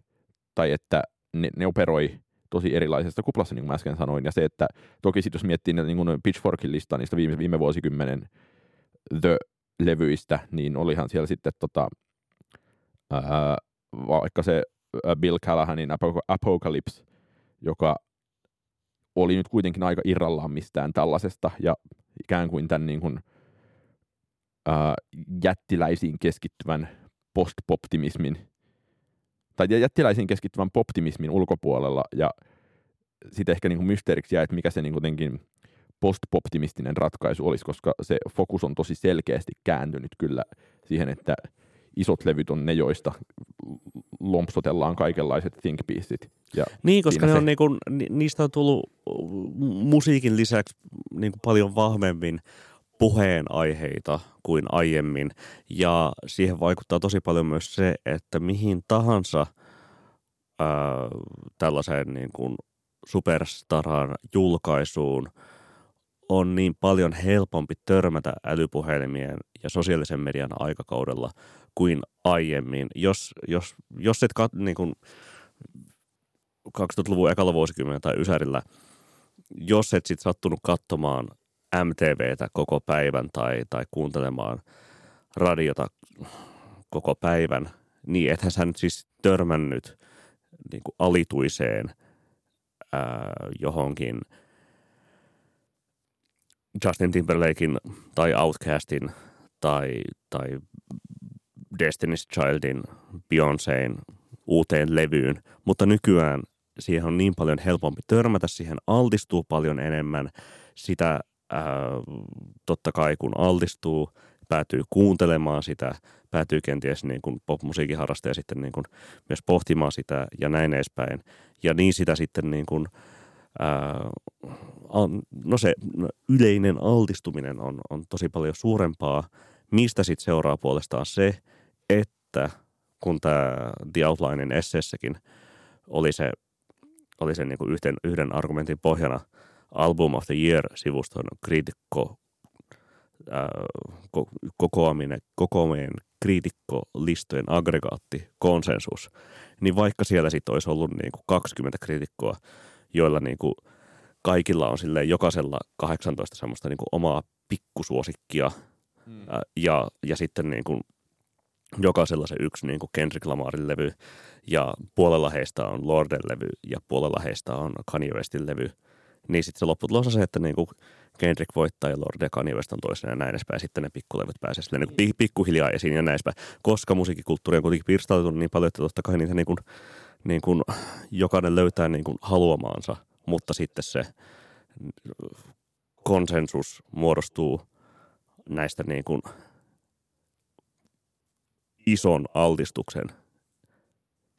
tai että ne, ne operoi tosi erilaisesta kuplassa, niin kuin mä äsken sanoin. Ja se, että toki sitten jos miettii niin kuin Pitchforkin listaa niistä viime, viime vuosikymmenen The-levyistä, niin olihan siellä sitten tota, ää, vaikka se Bill Callahanin Apocalypse, joka oli nyt kuitenkin aika irrallaan mistään tällaisesta ja ikään kuin tämän niin kuin, ää, jättiläisiin keskittyvän postpoptimismin tai jättiläisiin keskittyvän poptimismin ulkopuolella ja sitten ehkä niin kuin mysteeriksi jää, että mikä se niin kuin postpoptimistinen ratkaisu olisi, koska se fokus on tosi selkeästi kääntynyt kyllä siihen, että isot levyt on ne, joista lompsotellaan kaikenlaiset think pieceit. Ja niin, koska ne on niinku, niistä on tullut musiikin lisäksi niinku paljon vahvemmin puheenaiheita kuin aiemmin. Ja siihen vaikuttaa tosi paljon myös se, että mihin tahansa ää, tällaiseen niin kuin superstaran julkaisuun on niin paljon helpompi törmätä älypuhelimien ja sosiaalisen median aikakaudella kuin aiemmin. Jos, jos, jos et kat, niin kuin 2000-luvun ekalla vuosikymmenellä tai Ysärillä, jos et sit sattunut katsomaan MTVtä koko päivän tai, tai kuuntelemaan radiota koko päivän, niin ethän sä nyt siis törmännyt niin kuin alituiseen ää, johonkin Justin Timberlakein tai Outcastin tai, tai Destiny's Childin, Beyoncéin uuteen levyyn, mutta nykyään siihen on niin paljon helpompi törmätä, siihen altistuu paljon enemmän, sitä ää, totta kai kun altistuu, päätyy kuuntelemaan sitä, päätyy kenties niin kuin popmusiikin harrastaja sitten niin kuin myös pohtimaan sitä ja näin edespäin. Ja niin sitä sitten niin kuin, ää, no se yleinen altistuminen on, on tosi paljon suurempaa, mistä sitten seuraa puolestaan se, että kun tämä The Outlinen esseessäkin oli se, oli se niinku yhden, yhden argumentin pohjana Album of the Year-sivuston kriitikko kokoaminen, kokoaminen kriitikkolistojen aggregaatti, konsensus, niin vaikka siellä sitten olisi ollut niin kuin 20 kriitikkoa, joilla niin kuin kaikilla on silleen jokaisella 18 semmoista niin kuin omaa pikkusuosikkia hmm. ja, ja sitten niin kuin jokaisella se yksi niin kuin Kendrick Lamarin levy ja puolella heistä on Lorden levy ja puolella heistä on Kanye Westin levy, niin sitten se lopputulos on se, että niin kuin Kendrick voittaa ja Lorde ja Kanye West on toisena ja näin edespäin. Sitten ne pikkulevyt pääsee silleen niin kuin pikkuhiljaa esiin ja näin edespäin. Koska musiikkikulttuuri on kuitenkin pirstautunut niin paljon, että totta kai niitä niin kuin, niin kuin jokainen löytää niin kuin haluamaansa, mutta sitten se konsensus muodostuu näistä niin kuin ison altistuksen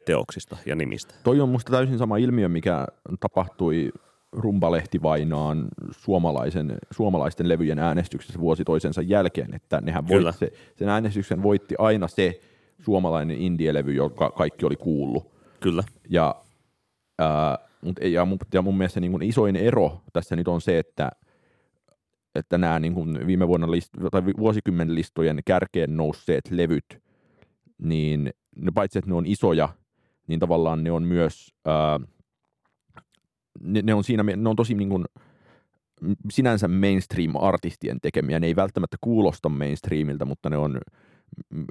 teoksista ja nimistä. Toi on musta täysin sama ilmiö, mikä tapahtui rumpalehtivainaan suomalaisen, suomalaisten levyjen äänestyksessä vuosi toisensa jälkeen, että nehän voitti, se, sen äänestyksen voitti aina se suomalainen indie-levy, joka kaikki oli kuullut. Kyllä. Ja, ää, ja, mun, ja mun mielestä niin kuin isoin ero tässä nyt on se, että että nämä niin kuin viime vuonna list, tai vuosikymmenen listojen kärkeen nousseet levyt, niin ne, paitsi että ne on isoja, niin tavallaan ne on myös ää, ne, ne on siinä, ne on tosi niin kuin, sinänsä mainstream-artistien tekemiä. Ne ei välttämättä kuulosta mainstreamilta, mutta ne on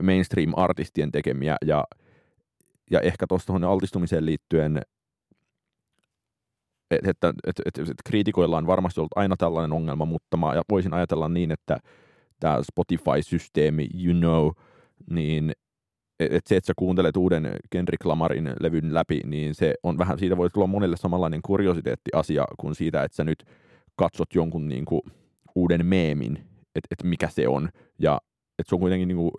mainstream-artistien tekemiä. Ja, ja ehkä tuosta altistumiseen liittyen, että, että, että, että, että kriitikoilla on varmasti ollut aina tällainen ongelma, mutta mä voisin ajatella niin, että tämä Spotify-systeemi, you know, niin et se, että sä kuuntelet uuden Kendrick Lamarin levyn läpi, niin se on vähän, siitä voi tulla monelle samanlainen kuriositeetti-asia kuin siitä, että sä nyt katsot jonkun niin kuin uuden meemin, että et mikä se on. Ja että se on kuitenkin niin kuin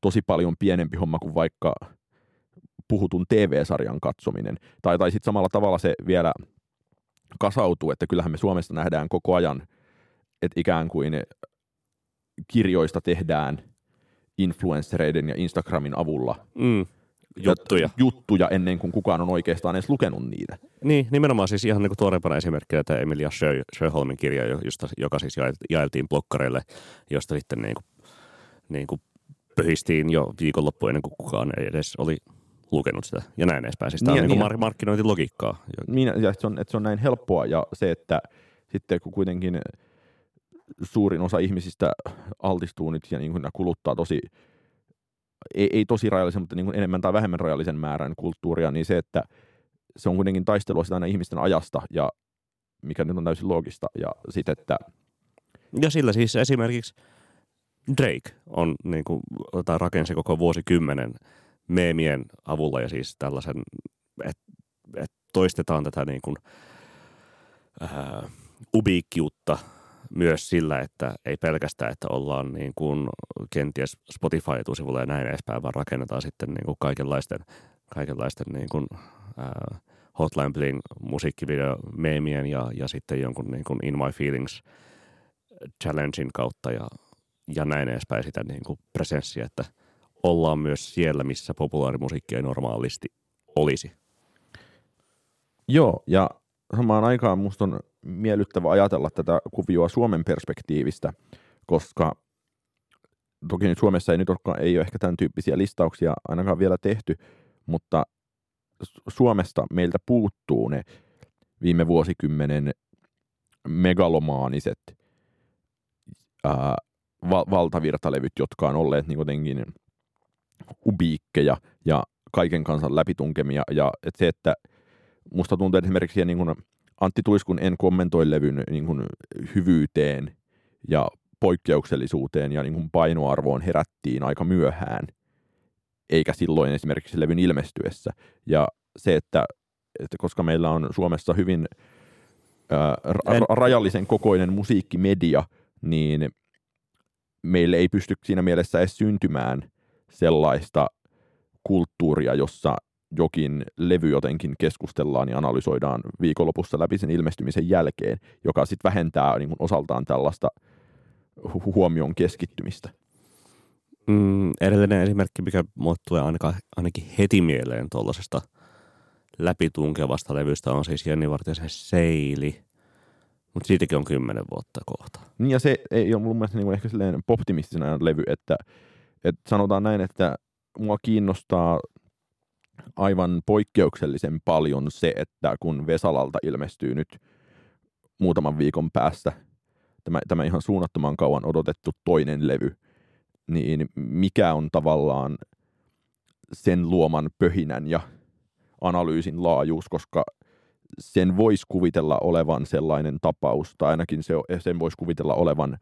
tosi paljon pienempi homma kuin vaikka puhutun TV-sarjan katsominen. Tai, tai sitten samalla tavalla se vielä kasautuu, että kyllähän me Suomessa nähdään koko ajan, että ikään kuin kirjoista tehdään – influenssereiden ja Instagramin avulla mm, juttuja. juttuja ennen kuin kukaan on oikeastaan edes lukenut niitä. Niin, nimenomaan siis ihan niin kuin tuoreempana esimerkkinä tämä Emilia Sjöholmin kirja, josta, joka siis jaeltiin blokkareille, josta sitten niin kuin, niin kuin pöhistiin jo viikonloppu ennen kuin kukaan ei edes oli lukenut sitä ja näin edespäin. Siis tämä Niin, on niin, niin. niin markkinointilogiikkaa. Minä, ja että se, on, että se on näin helppoa ja se, että sitten kun kuitenkin suurin osa ihmisistä altistuu nyt ja niin kuin kuluttaa tosi, ei, ei tosi rajallisen, mutta niin kuin enemmän tai vähemmän rajallisen määrän kulttuuria, niin se, että se on kuitenkin taistelua sitä aina ihmisten ajasta ja mikä nyt on täysin loogista ja sitten, että Ja sillä siis esimerkiksi Drake on niin kuin, tai rakensi koko vuosikymmenen meemien avulla ja siis tällaisen, että et toistetaan tätä niin kuin, ää, ubiikkiutta myös sillä, että ei pelkästään, että ollaan niin kuin kenties Spotify-etusivulla ja näin edespäin, vaan rakennetaan sitten niin kuin kaikenlaisten, kaikenlaisten niin kuin, ää, Hotline Bling musiikkivideo meemien ja, ja sitten jonkun niin kuin In My Feelings challengein kautta ja, ja näin edespäin sitä niin kuin presenssiä, että ollaan myös siellä, missä populaarimusiikki ei normaalisti olisi. Joo, ja samaan aikaan musta on miellyttävä ajatella tätä kuvioa Suomen perspektiivistä, koska toki nyt Suomessa ei nyt olekaan, ei ole ehkä tämän tyyppisiä listauksia ainakaan vielä tehty, mutta Su- Suomesta meiltä puuttuu ne viime vuosikymmenen megalomaaniset ää, val- valtavirtalevyt, jotka on olleet niin ubiikkeja ja kaiken kansan läpitunkemia. Ja et se, että musta tuntuu että esimerkiksi niin kuin Antti Tuiskun En kommentoi levyn niin kuin hyvyyteen ja poikkeuksellisuuteen ja niin kuin painoarvoon herättiin aika myöhään, eikä silloin esimerkiksi levyn ilmestyessä. Ja se, että, että koska meillä on Suomessa hyvin ää, ra- En- rajallisen kokoinen musiikkimedia, niin meille ei pysty siinä mielessä edes syntymään sellaista kulttuuria, jossa jokin levy jotenkin keskustellaan ja analysoidaan viikonlopussa läpi sen ilmestymisen jälkeen, joka sitten vähentää niin kuin osaltaan tällaista hu- huomion keskittymistä. Mm, edellinen esimerkki, mikä mulle tulee ainakaan, ainakin heti mieleen tuollaisesta läpitunkevasta levystä, on siis Jenni Vartijaisen Seili. Mutta siitäkin on kymmenen vuotta kohta. Niin ja se ei ole mun mielestä niin kuin ehkä silleen optimistisena levy, että, että sanotaan näin, että mua kiinnostaa aivan poikkeuksellisen paljon se, että kun Vesalalta ilmestyy nyt muutaman viikon päästä tämä, tämä ihan suunnattoman kauan odotettu toinen levy, niin mikä on tavallaan sen luoman pöhinän ja analyysin laajuus, koska sen voisi kuvitella olevan sellainen tapaus, tai ainakin se, sen voisi kuvitella olevan,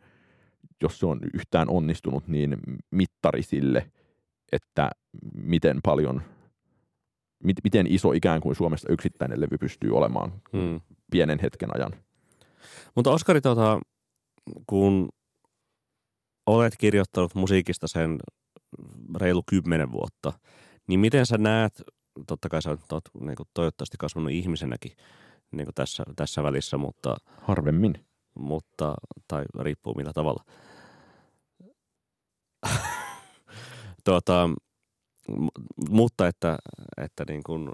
jos se on yhtään onnistunut, niin mittari sille, että miten paljon, mit, miten iso ikään kuin Suomessa yksittäinen levy pystyy olemaan Hmm. pienen hetken ajan. Mutta Oskari, tota, kun olet kirjoittanut musiikista sen reilu kymmenen vuotta, niin miten sä näet, totta kai sä oot, niin kuin toivottavasti kasvanut ihmisenäkin niin kuin tässä, tässä välissä, mutta, Harvemmin. mutta, tai riippuu millä tavalla. Tuota, mu- mutta että, että niin kuin,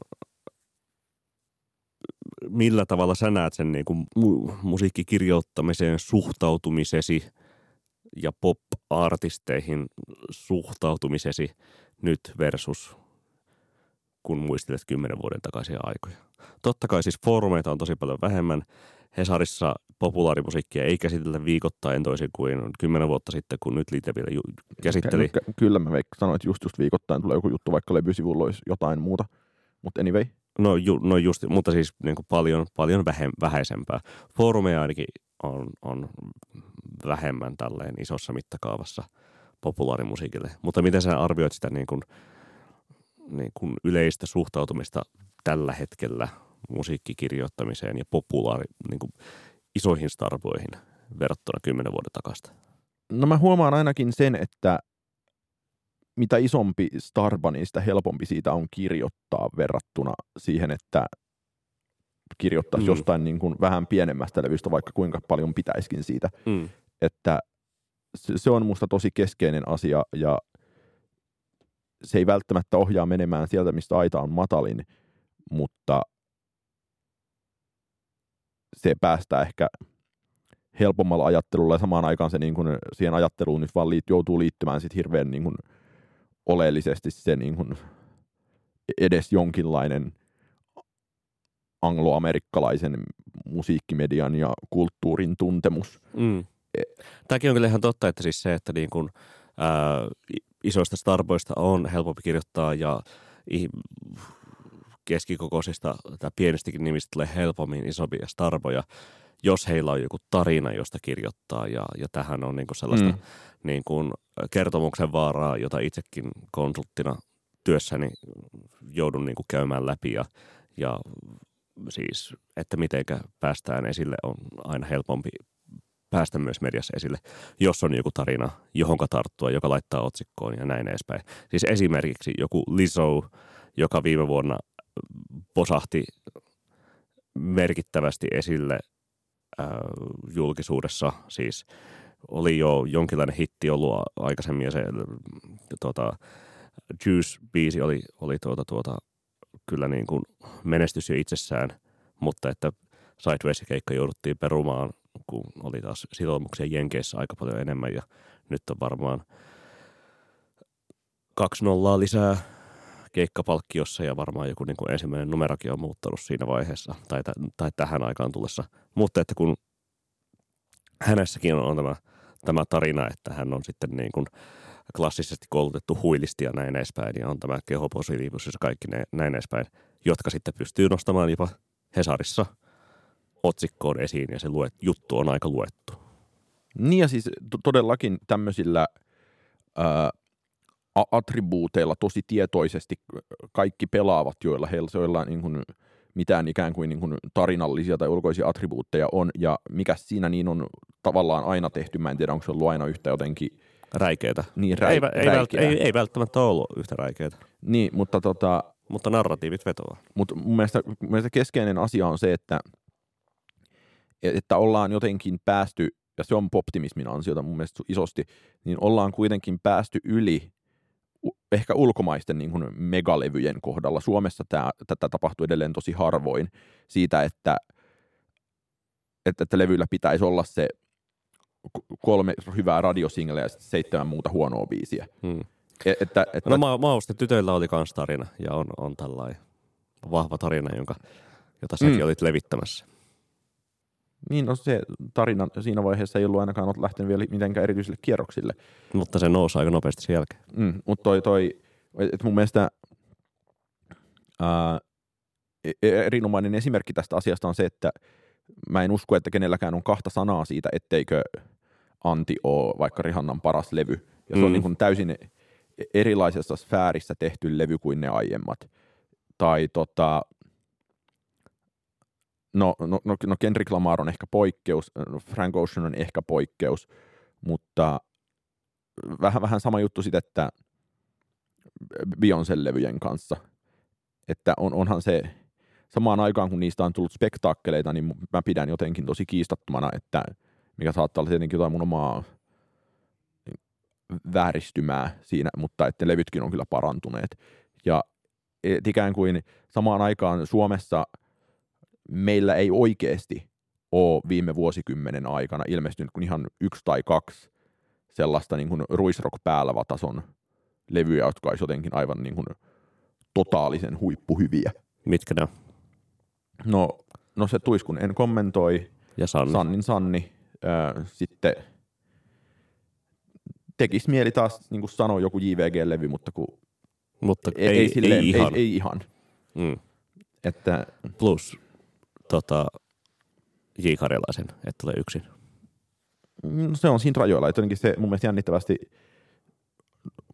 millä tavalla sä näet sen niin kuin mu- musiikkikirjoittamiseen suhtautumisesi ja pop-artisteihin suhtautumisesi nyt versus kun muistelet kymmenen vuoden takaisia aikoja. Totta kai siis foorumeita on tosi paljon vähemmän. Hesarissa populaarimusiikkia ei käsitellä viikoittain toisin kuin kymmenen vuotta sitten, kun nyt Liite vielä ju- käsitteli. Ky- Kyllä mä veik- sanoin, että just, just viikoittain tulee joku juttu, vaikka levysivulla olisi jotain muuta. Mutta anyway, No, ju, no just, mutta siis niin kuin paljon, paljon vähem, vähäisempää. Foorumeja ainakin on, on vähemmän tälleen isossa mittakaavassa populaarimusiikille. Mutta miten sä arvioit sitä niin kuin, niin kuin yleistä suhtautumista tällä hetkellä musiikkikirjoittamiseen ja populaari, niin kuin isoihin starboihin verrattuna kymmenen vuoden takasta? No mä huomaan ainakin sen, että mitä isompi starba, niin sitä helpompi siitä on kirjoittaa verrattuna siihen, että kirjoittaisi Mm. jostain niin kuin vähän pienemmästä levystä, vaikka kuinka paljon pitäiskin siitä. Mm. Että se, se on musta tosi keskeinen asia ja se ei välttämättä ohjaa menemään sieltä, mistä aita on matalin, mutta se päästää ehkä helpommalla ajattelulla ja samaan aikaan se niin kuin, siihen ajatteluun nyt vaan liit, joutuu liittymään sit hirveän niin kuin, oleellisesti se niin kuin, edes jonkinlainen angloamerikkalaisen musiikkimedian ja kulttuurin tuntemus. Mm. Tämäkin on kyllä ihan totta, että siis se, että niin kuin, ää, isoista starboista on helpompi kirjoittaa ja keskikokoisista tai pienistäkin nimistä tulee helpommin isompia starboja, jos heillä on joku tarina, josta kirjoittaa. Ja, ja tähän on niin kuin sellaista mm. niin kuin kertomuksen vaaraa, jota itsekin konsulttina työssäni joudun niin kuin käymään läpi. Ja, ja siis, että miten päästään esille on aina helpompi päästä myös mediassa esille, jos on joku tarina, johonka tarttua, joka laittaa otsikkoon ja näin edespäin. Siis esimerkiksi joku Lizzo, joka viime vuonna posahti merkittävästi esille äh, julkisuudessa. Siis oli jo jonkinlainen hitti ollut aikaisemmin ja se tuota, Juice-biisi oli, oli tuota, tuota, kyllä niin kuin menestys jo itsessään, mutta että Sideways-keikka jouduttiin perumaan, kun oli taas sitoumuksia Jenkeissä aika paljon enemmän ja nyt on varmaan 2 nollaa lisää keikkapalkkiossa ja varmaan joku niin kuin ensimmäinen numerokin on muuttanut siinä vaiheessa tai, tai tähän aikaan tullessa. Mutta että kun hänessäkin on, tämä, tämä tarina, että hän on sitten niin kuin klassisesti koulutettu huilisti ja näin edespäin, ja on tämä kehopositiivisuus ja kaikki ne, näin edespäin, jotka sitten pystyy nostamaan jopa Hesarissa otsikkoon esiin, ja se luet, juttu on aika luettu. Niin ja siis todellakin tämmöisillä ää, attribuuteilla tosi tietoisesti kaikki pelaavat, joilla heillä on niin kuin mitään ikään kuin, niin kuin tarinallisia tai ulkoisia attribuutteja on, ja mikä siinä niin on tavallaan aina tehty, mä en tiedä, onko se ollut aina yhtä jotenkin räikeitä. Niin, rä, ei, ei, vält, ei, ei, välttämättä ollut yhtä räikeitä. Niin, mutta tota... Mutta narratiivit vetoaa. Mutta mun mielestä, mun mielestä keskeinen asia on se, että, että ollaan jotenkin päästy, ja se on optimismin ansiota mun mielestä isosti, niin ollaan kuitenkin päästy yli ehkä ulkomaisten niin kuin megalevyjen kohdalla. Suomessa tämä, tätä tapahtuu edelleen tosi harvoin siitä, että, että, että levyllä pitäisi olla se kolme hyvää radiosingleä ja seitsemän muuta huonoa biisiä. Hmm. Et, että, että, no ma- Mausten tytöillä oli kans tarina ja on, on tällainen vahva tarina, jonka, jota säkin hmm. olit levittämässä. Niin, no se tarina siinä vaiheessa ei ollut ainakaan lähtenyt vielä mitenkään erityisille kierroksille. Mutta se nousi aika nopeasti sen jälkeen. Mm, mutta toi, toi että mun mielestä ää, e, e, erinomainen esimerkki tästä asiasta on se, että mä en usko, että kenelläkään on kahta sanaa siitä, etteikö Anti ole vaikka Rihannan paras levy. Ja se mm. on niin kuin täysin erilaisessa sfäärissä tehty levy kuin ne aiemmat. Tai tota, no, no, no, no Kendrick Lamar on ehkä poikkeus, Frank Ocean on ehkä poikkeus, mutta vähän, vähän sama juttu sitten, että Beyoncé-levyjen kanssa. Että on, onhan se, samaan aikaan kun niistä on tullut spektaakkeleita, niin mä pidän jotenkin tosi kiistattomana, että mikä saattaa olla tietenkin jotain mun omaa vääristymää siinä, mutta että levytkin on kyllä parantuneet. Ja et ikään kuin samaan aikaan Suomessa meillä ei oikeasti ole viime vuosikymmenen aikana ilmestynyt kuin ihan yksi tai kaksi sellaista niin kuin ruisrock päällä tason levyjä, jotka olisi jotenkin aivan niin kuin totaalisen huippuhyviä. Mitkä ne? No, no se Tuiskun en kommentoi. Ja Sanni. Sannin Sanni. Äh, sitten tekisi mieli taas niin kuin sanoa joku JVG-levy, mutta kun mutta ei, ei, silleen, ei, ihan. Ei, ei ihan. Mm. Että, Plus tota, J. Karjalaisen, että tulee yksin. No, se on siinä rajoilla. Että se mun mielestä jännittävästi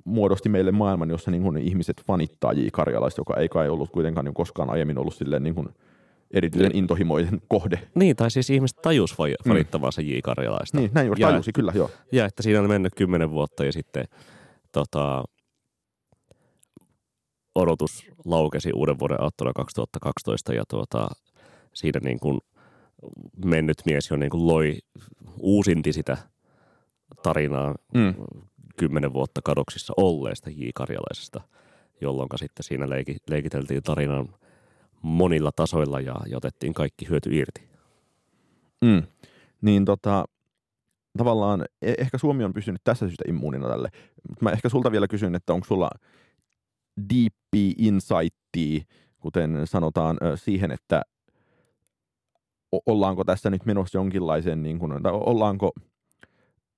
muodosti meille maailman, jossa niin kuin ihmiset fanittaa J. Karjalaista, joka ei kai ollut kuitenkaan niin koskaan aiemmin ollut silleen niin kuin erityisen intohimoinen kohde. Niin, tai siis ihmiset tajus fanittavansa mm. J. Karjalaista. Niin, näin juuri tajusi, kyllä, joo. Ja että siinä oli mennyt kymmenen vuotta ja sitten tota, odotus laukesi uuden vuoden aattona 2012 ja tuota, siinä niin kuin mennyt mies jo niin kuin loi, uusinti sitä tarinaa mm kymmenen vuotta kadoksissa olleesta J. Karjalaisesta, jolloin sitten siinä leiki, leikiteltiin tarinan monilla tasoilla ja, ja otettiin kaikki hyöty irti. Mm. Niin tota, tavallaan e- ehkä Suomi on pysynyt tässä syystä immuunina tälle. Mä ehkä sulta vielä kysyn, että onko sulla deep insightia, kuten sanotaan, siihen, että ollaanko tässä nyt menossa jonkinlaisen, niin kuin, tai ollaanko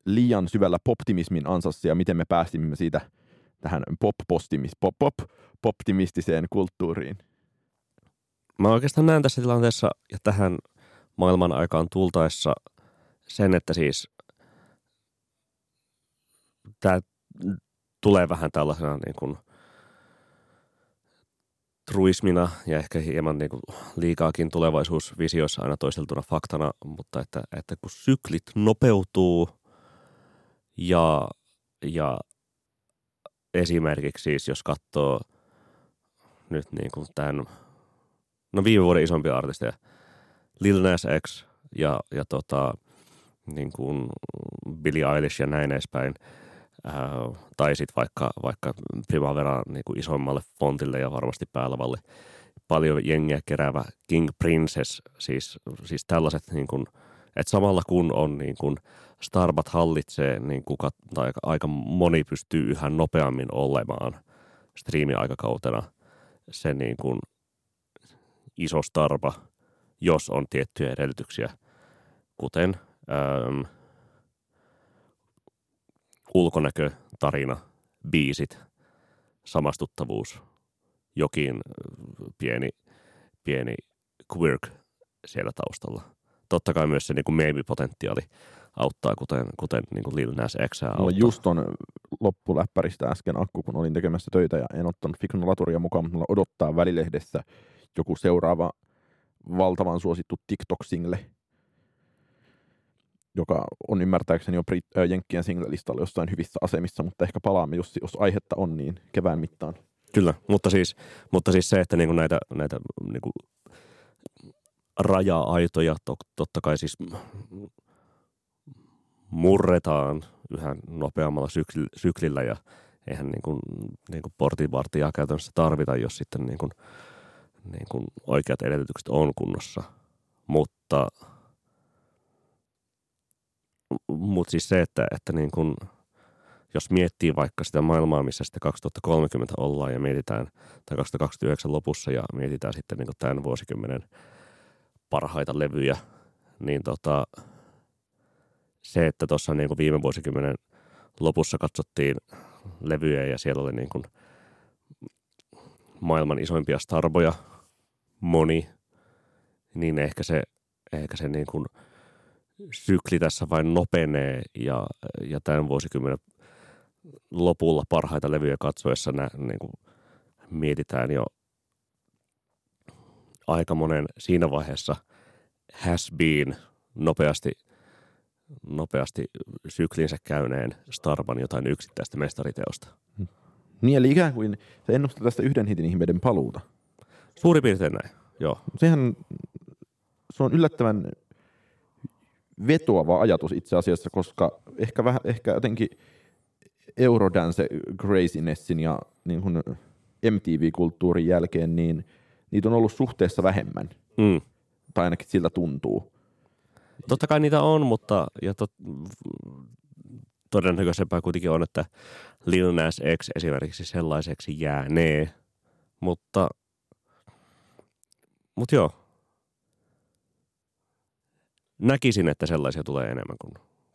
liian syvällä poptimismin ansassa ja miten me päästimme siitä tähän pop-postimis, pop, pop, poptimistiseen kulttuuriin? Mä oikeastaan näen tässä tilanteessa ja tähän maailman aikaan tultaessa sen, että siis tämä tulee vähän tällaisena niin kuin truismina ja ehkä hieman niin kuin liikaakin tulevaisuusvisioissa aina toisteltuna faktana, mutta että, että kun syklit nopeutuu ja, ja esimerkiksi siis jos katsoo nyt niin kuin tämän, no viime vuoden isompia artisteja, Lil Nas X ja, ja tota, niin kuin Billie Eilish ja näin edespäin, tai sitten vaikka, vaikka Primavera niin kuin isommalle fontille ja varmasti päälavalle. Paljon jengiä keräävä King Princess, siis, siis tällaiset niin kuin, että samalla kun on niin kuin Starbat hallitsee, niin kuka, tai aika moni pystyy yhä nopeammin olemaan striimiaikakautena se niin kuin iso Starba, jos on tiettyjä edellytyksiä, kuten ähm, ulkonäkö, tarina, biisit, samastuttavuus, jokin pieni, pieni quirk siellä taustalla. Totta kai myös se niin meemipotentiaali auttaa, kuten, kuten niin kuin Lil Nas X auttaa. Mulla just on loppuläppäristä äsken akku, kun olin tekemässä töitä ja en ottanut Fiknolaturia mukaan, mutta odottaa välilehdessä joku seuraava valtavan suosittu TikTok-single, joka on ymmärtääkseni jo Brit- Jenkkien single-listalla jossain hyvissä asemissa, mutta ehkä palaamme, jos, jos aihetta on, niin kevään mittaan. Kyllä, mutta siis, mutta siis se, että niinku näitä, näitä niinku raja-aitoja to, totta kai siis murretaan yhä nopeammalla sykl, syklillä ja eihän niin kuin, niin portinvartijaa käytännössä tarvita, jos sitten niin kuin, niin kuin oikeat edellytykset on kunnossa. Mutta, mutta siis se, että, että niin kuin, jos miettii vaikka sitä maailmaa, missä sitten 2030 ollaan ja mietitään, tai 2029 lopussa ja mietitään sitten niin tämän vuosikymmenen parhaita levyjä, niin tota, se, että tuossa niin viime vuosikymmenen lopussa katsottiin levyjä ja siellä oli niin kuin maailman isoimpia starboja, moni, niin ehkä se, ehkä se niin kuin sykli tässä vain nopenee ja, ja tämän vuosikymmenen lopulla parhaita levyjä katsoessa nä, niin kuin mietitään jo aika monen siinä vaiheessa has been nopeasti – nopeasti syklinsä käyneen Starban jotain yksittäistä mestariteosta. Niin, eli ikään kuin se ennustaa tästä yhden hitin ihmeiden paluuta. Suuri piirtein näin, joo. Sehän se on yllättävän vetoava ajatus itse asiassa, koska ehkä, vähän, ehkä jotenkin Eurodance crazinessin ja niin kuin MTV-kulttuurin jälkeen, niin niitä on ollut suhteessa vähemmän. Mm. Tai ainakin siltä tuntuu. Totta kai niitä on, mutta ja tot, todennäköisempää kuitenkin on, että Lil Nas X esimerkiksi sellaiseksi jäänee. Mutta, mutta joo, näkisin, että sellaisia tulee enemmän kuin,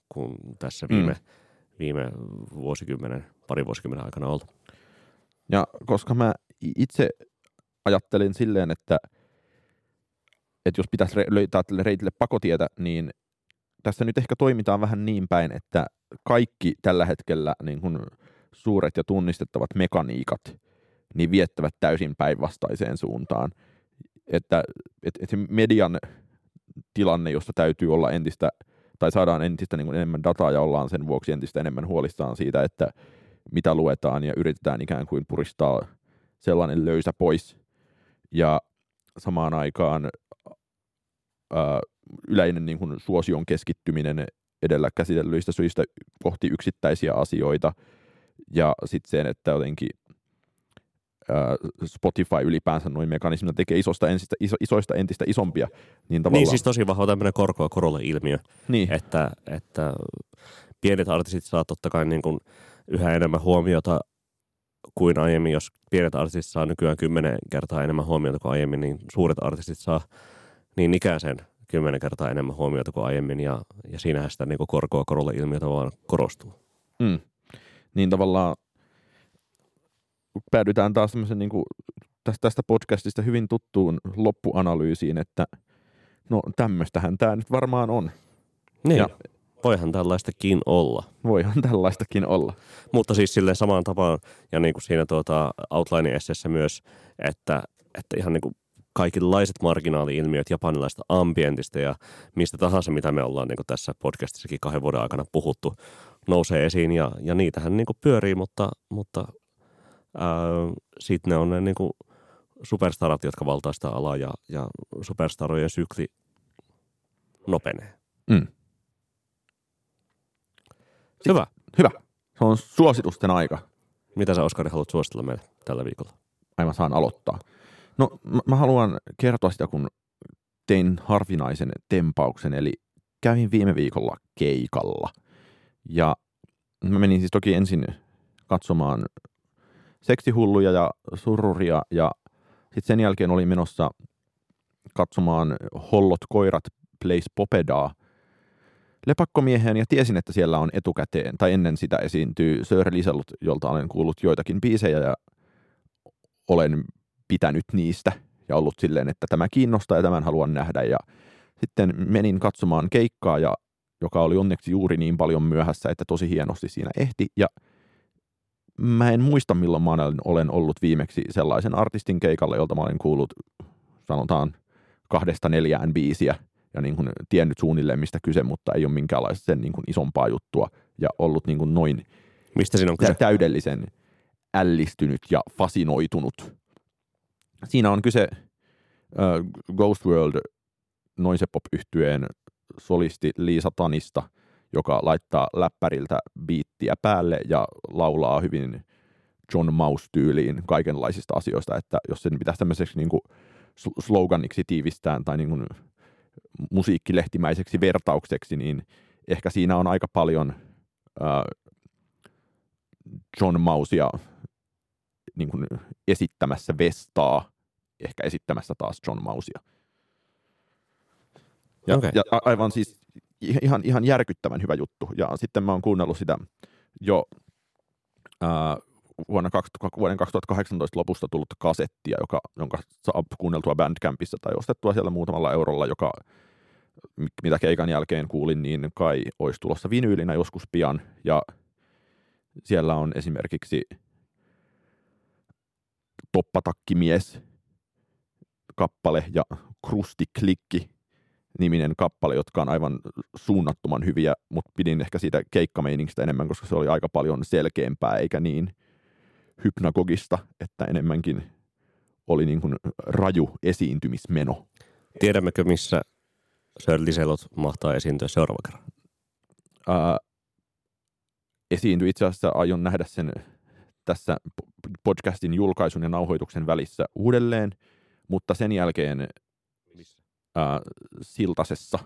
kuin tässä viime, mm. viime vuosikymmenen, pari vuosikymmenen aikana ollut. Ja koska mä itse ajattelin silleen, että – että jos pitäisi löytää tälle reitille pakotietä, niin tässä nyt ehkä toimitaan vähän niin päin, että kaikki tällä hetkellä niin kuin suuret ja tunnistettavat mekaniikat niin viettävät täysin päinvastaiseen suuntaan. Että et, et se median tilanne, jossa täytyy olla entistä, tai saadaan entistä niin kuin enemmän dataa ja ollaan sen vuoksi entistä enemmän huolissaan siitä, että mitä luetaan ja yritetään ikään kuin puristaa sellainen löysä pois. Ja samaan aikaan ää, yleinen niin kuin suosion keskittyminen edellä käsitellyistä syistä kohti yksittäisiä asioita ja sitten sen, että jotenkin Spotify ylipäänsä noin mekanismina tekee isosta entistä, iso, isoista entistä isompia. Niin, tavallaan... niin siis tosi vahva tämmöinen korkoa korolle ilmiö, niin. että, että pienet artistit saa totta kai niin kuin yhä enemmän huomiota kuin aiemmin, jos pienet artistit saa nykyään kymmenen kertaa enemmän huomiota kuin aiemmin, niin suuret artistit saa niin ikään sen kymmenen kertaa enemmän huomiota kuin aiemmin, ja, ja siinähän sitä niin korkoa korolle ilmiötä vaan korostuu. Mm. Niin tavallaan päädytään taas niin kuin tästä, podcastista hyvin tuttuun loppuanalyysiin, että no tämmöistähän tämä nyt varmaan on. Niin, ja, voihan tällaistakin olla. Voihan tällaistakin olla. Mutta siis sille samaan tapaan, ja niin kuin siinä tuota outline essessä myös, että, että ihan niin kuin kaikenlaiset marginaali-ilmiöt japanilaista ambientista ja mistä tahansa, mitä me ollaan niin tässä podcastissakin kahden vuoden aikana puhuttu, nousee esiin ja, ja niitähän niin pyörii, mutta, mutta sitten ne on ne niin kuin superstarat, jotka valtaa sitä alaa ja, ja superstarojen sykli nopenee. Mm. Hyvä. Hyvä. Se on suositusten aika. Mitä sä Oskari haluat suositella meille tällä viikolla? Aivan saan aloittaa. No mä, mä haluan kertoa sitä, kun tein harvinaisen tempauksen, eli kävin viime viikolla keikalla. Ja mä menin siis toki ensin katsomaan seksihulluja ja sururia ja sitten sen jälkeen olin menossa katsomaan Hollot koirat Place Popedaa lepakkomieheen ja tiesin, että siellä on etukäteen, tai ennen sitä esiintyy Sir Lisellut, jolta olen kuullut joitakin biisejä ja olen pitänyt niistä ja ollut silleen, että tämä kiinnostaa ja tämän haluan nähdä. Ja sitten menin katsomaan keikkaa, ja, joka oli onneksi juuri niin paljon myöhässä, että tosi hienosti siinä ehti. Ja mä en muista, milloin mä olen ollut viimeksi sellaisen artistin keikalla, jolta mä olen kuullut, sanotaan, kahdesta neljään biisiä ja niin kuin tiennyt suunnilleen, mistä kyse, mutta ei ole minkäänlaista sen niin kuin isompaa juttua ja ollut niin kuin noin Mistä siinä on kyse? täydellisen ällistynyt ja fasinoitunut. Siinä on kyse Ghost World noin se pop yhtyeen solisti Liisa Tanista – joka laittaa läppäriltä biittiä päälle ja laulaa hyvin John Maus-tyyliin kaikenlaisista asioista, että jos sen pitäisi tämmöiseksi niin kuin sloganiksi tiivistään tai niin kuin musiikkilehtimäiseksi vertaukseksi, niin ehkä siinä on aika paljon äh, John Mausia niin kuin esittämässä vestaa, ehkä esittämässä taas John Mausia. Ja, okay. ja aivan siis ihan, ihan järkyttävän hyvä juttu. Ja sitten mä oon kuunnellut sitä jo ää, vuonna 20, vuoden 2018 lopusta tullut kasettia, joka, jonka saa kuunneltua Bandcampissa tai ostettua siellä muutamalla eurolla, joka mitä keikan jälkeen kuulin, niin kai olisi tulossa vinyylinä joskus pian. Ja siellä on esimerkiksi Toppatakkimies kappale ja Krustiklikki niminen kappale, jotka on aivan suunnattoman hyviä, mutta pidin ehkä siitä keikkameiningistä enemmän, koska se oli aika paljon selkeämpää eikä niin hypnagogista, että enemmänkin oli niin kuin raju esiintymismeno. Tiedämmekö, missä Shirley Selot mahtaa esiintyä seuraava kerran? Ää, esiintyi itse asiassa, aion nähdä sen tässä podcastin julkaisun ja nauhoituksen välissä uudelleen, mutta sen jälkeen ää, Siltasessa.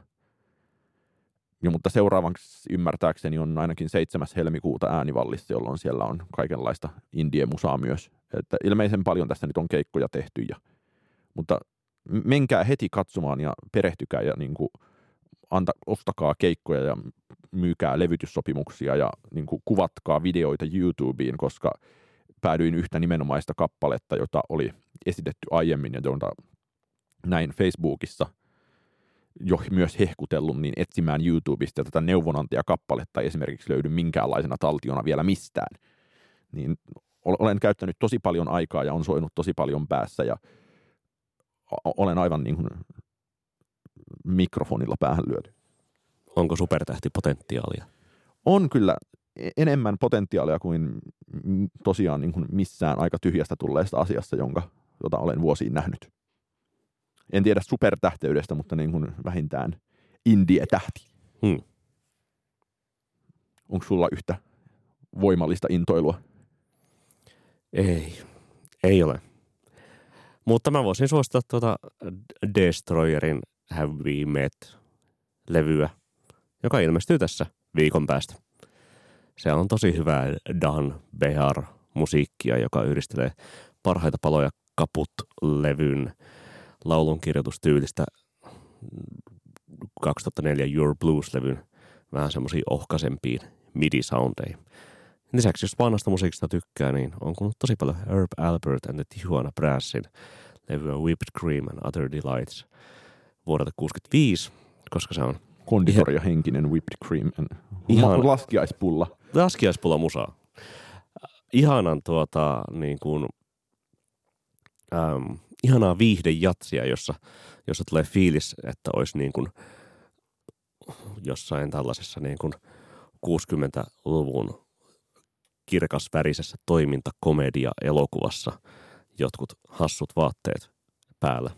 Ja, mutta seuraavaksi ymmärtääkseni on ainakin 7. helmikuuta äänivallissa, jolloin siellä on kaikenlaista indie-musaa myös. Että ilmeisen paljon tässä nyt on keikkoja tehty. Ja, mutta menkää heti katsomaan ja perehtykää ja niin kuin, anta, ostakaa keikkoja ja myykää levytyssopimuksia ja niin kuin, kuvatkaa videoita YouTubeen, koska päädyin yhtä nimenomaista kappaletta, jota oli esitetty aiemmin ja jota näin Facebookissa – jo myös hehkutellut, niin etsimään YouTubesta tätä neuvonantajakappaletta ei esimerkiksi löydy minkäänlaisena taltiona vielä mistään. Niin olen käyttänyt tosi paljon aikaa ja on soinut tosi paljon päässä ja olen aivan niin kuin mikrofonilla päähän lyöty. Onko supertähti potentiaalia? On kyllä e-, enemmän potentiaalia kuin tosiaan niin kuin missään aika tyhjästä tulleesta asiassa, jonka, jota olen vuosiin nähnyt en tiedä supertähteydestä, mutta niin kuin vähintään indie-tähti. Hmm. Onko sulla yhtä voimallista intoilua? Ei, ei ole. Mutta mä voisin suosittaa tuota Destroyerin Have We Met-levyä, joka ilmestyy tässä viikon päästä. Se on tosi hyvää Dan Behar musiikkia, joka yhdistelee parhaita paloja Kaput-levyn laulunkirjoitustyylistä 2004 Your Blues-levyn vähän semmoisiin ohkaisempiin midi-soundeihin. Lisäksi jos vanhasta musiikista tykkää, niin on kuullut tosi paljon Herb Albert and the Tijuana Brassin levyä Whipped Cream and Other Delights vuodelta 65, koska se on Konditoria henkinen whipped cream and Ihan- laskiaispulla. laskiaispulla musaa. Ihanan tuota, niin kuin, äm, ihanaa viihdejatsia, jossa, jossa tulee fiilis, että olisi niin kuin jossain tällaisessa niin kuin 60-luvun kirkasvärisessä toimintakomedia-elokuvassa jotkut hassut vaatteet päällä.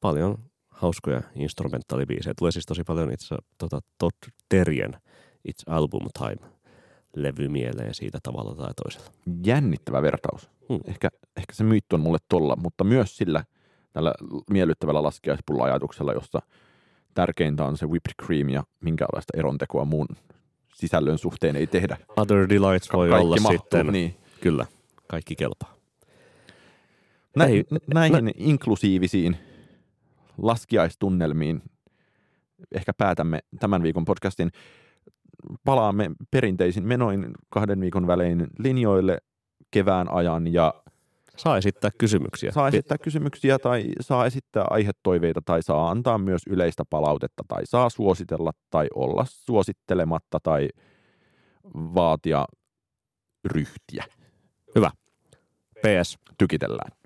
Paljon hauskoja instrumentaalibiisejä. Tulee siis tosi paljon itse tota, Todd Terjen It's Album Time levy mieleen siitä tavalla tai toisella. Jännittävä vertaus. Hmm. Ehkä, ehkä se myytti on mulle tolla, mutta myös sillä tällä miellyttävällä laskiaispulla ajatuksella, jossa tärkeintä on se whipped cream ja minkäänlaista erontekoa muun sisällön suhteen ei tehdä. Other Delights voi olla mahtuu, sitten, Niin. kyllä, kaikki kelpaa. Nä, Ei, näihin inklusiivisiin laskiaistunnelmiin ehkä päätämme tämän viikon podcastin. Palaamme perinteisin menoin kahden viikon välein linjoille kevään ajan ja Saa esittää kysymyksiä. saa esittää kysymyksiä tai saa esittää aihetoiveita tai saa antaa myös yleistä palautetta tai saa suositella tai olla suosittelematta tai vaatia ryhtiä. PS. Tykitellään.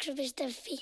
Jakso.fi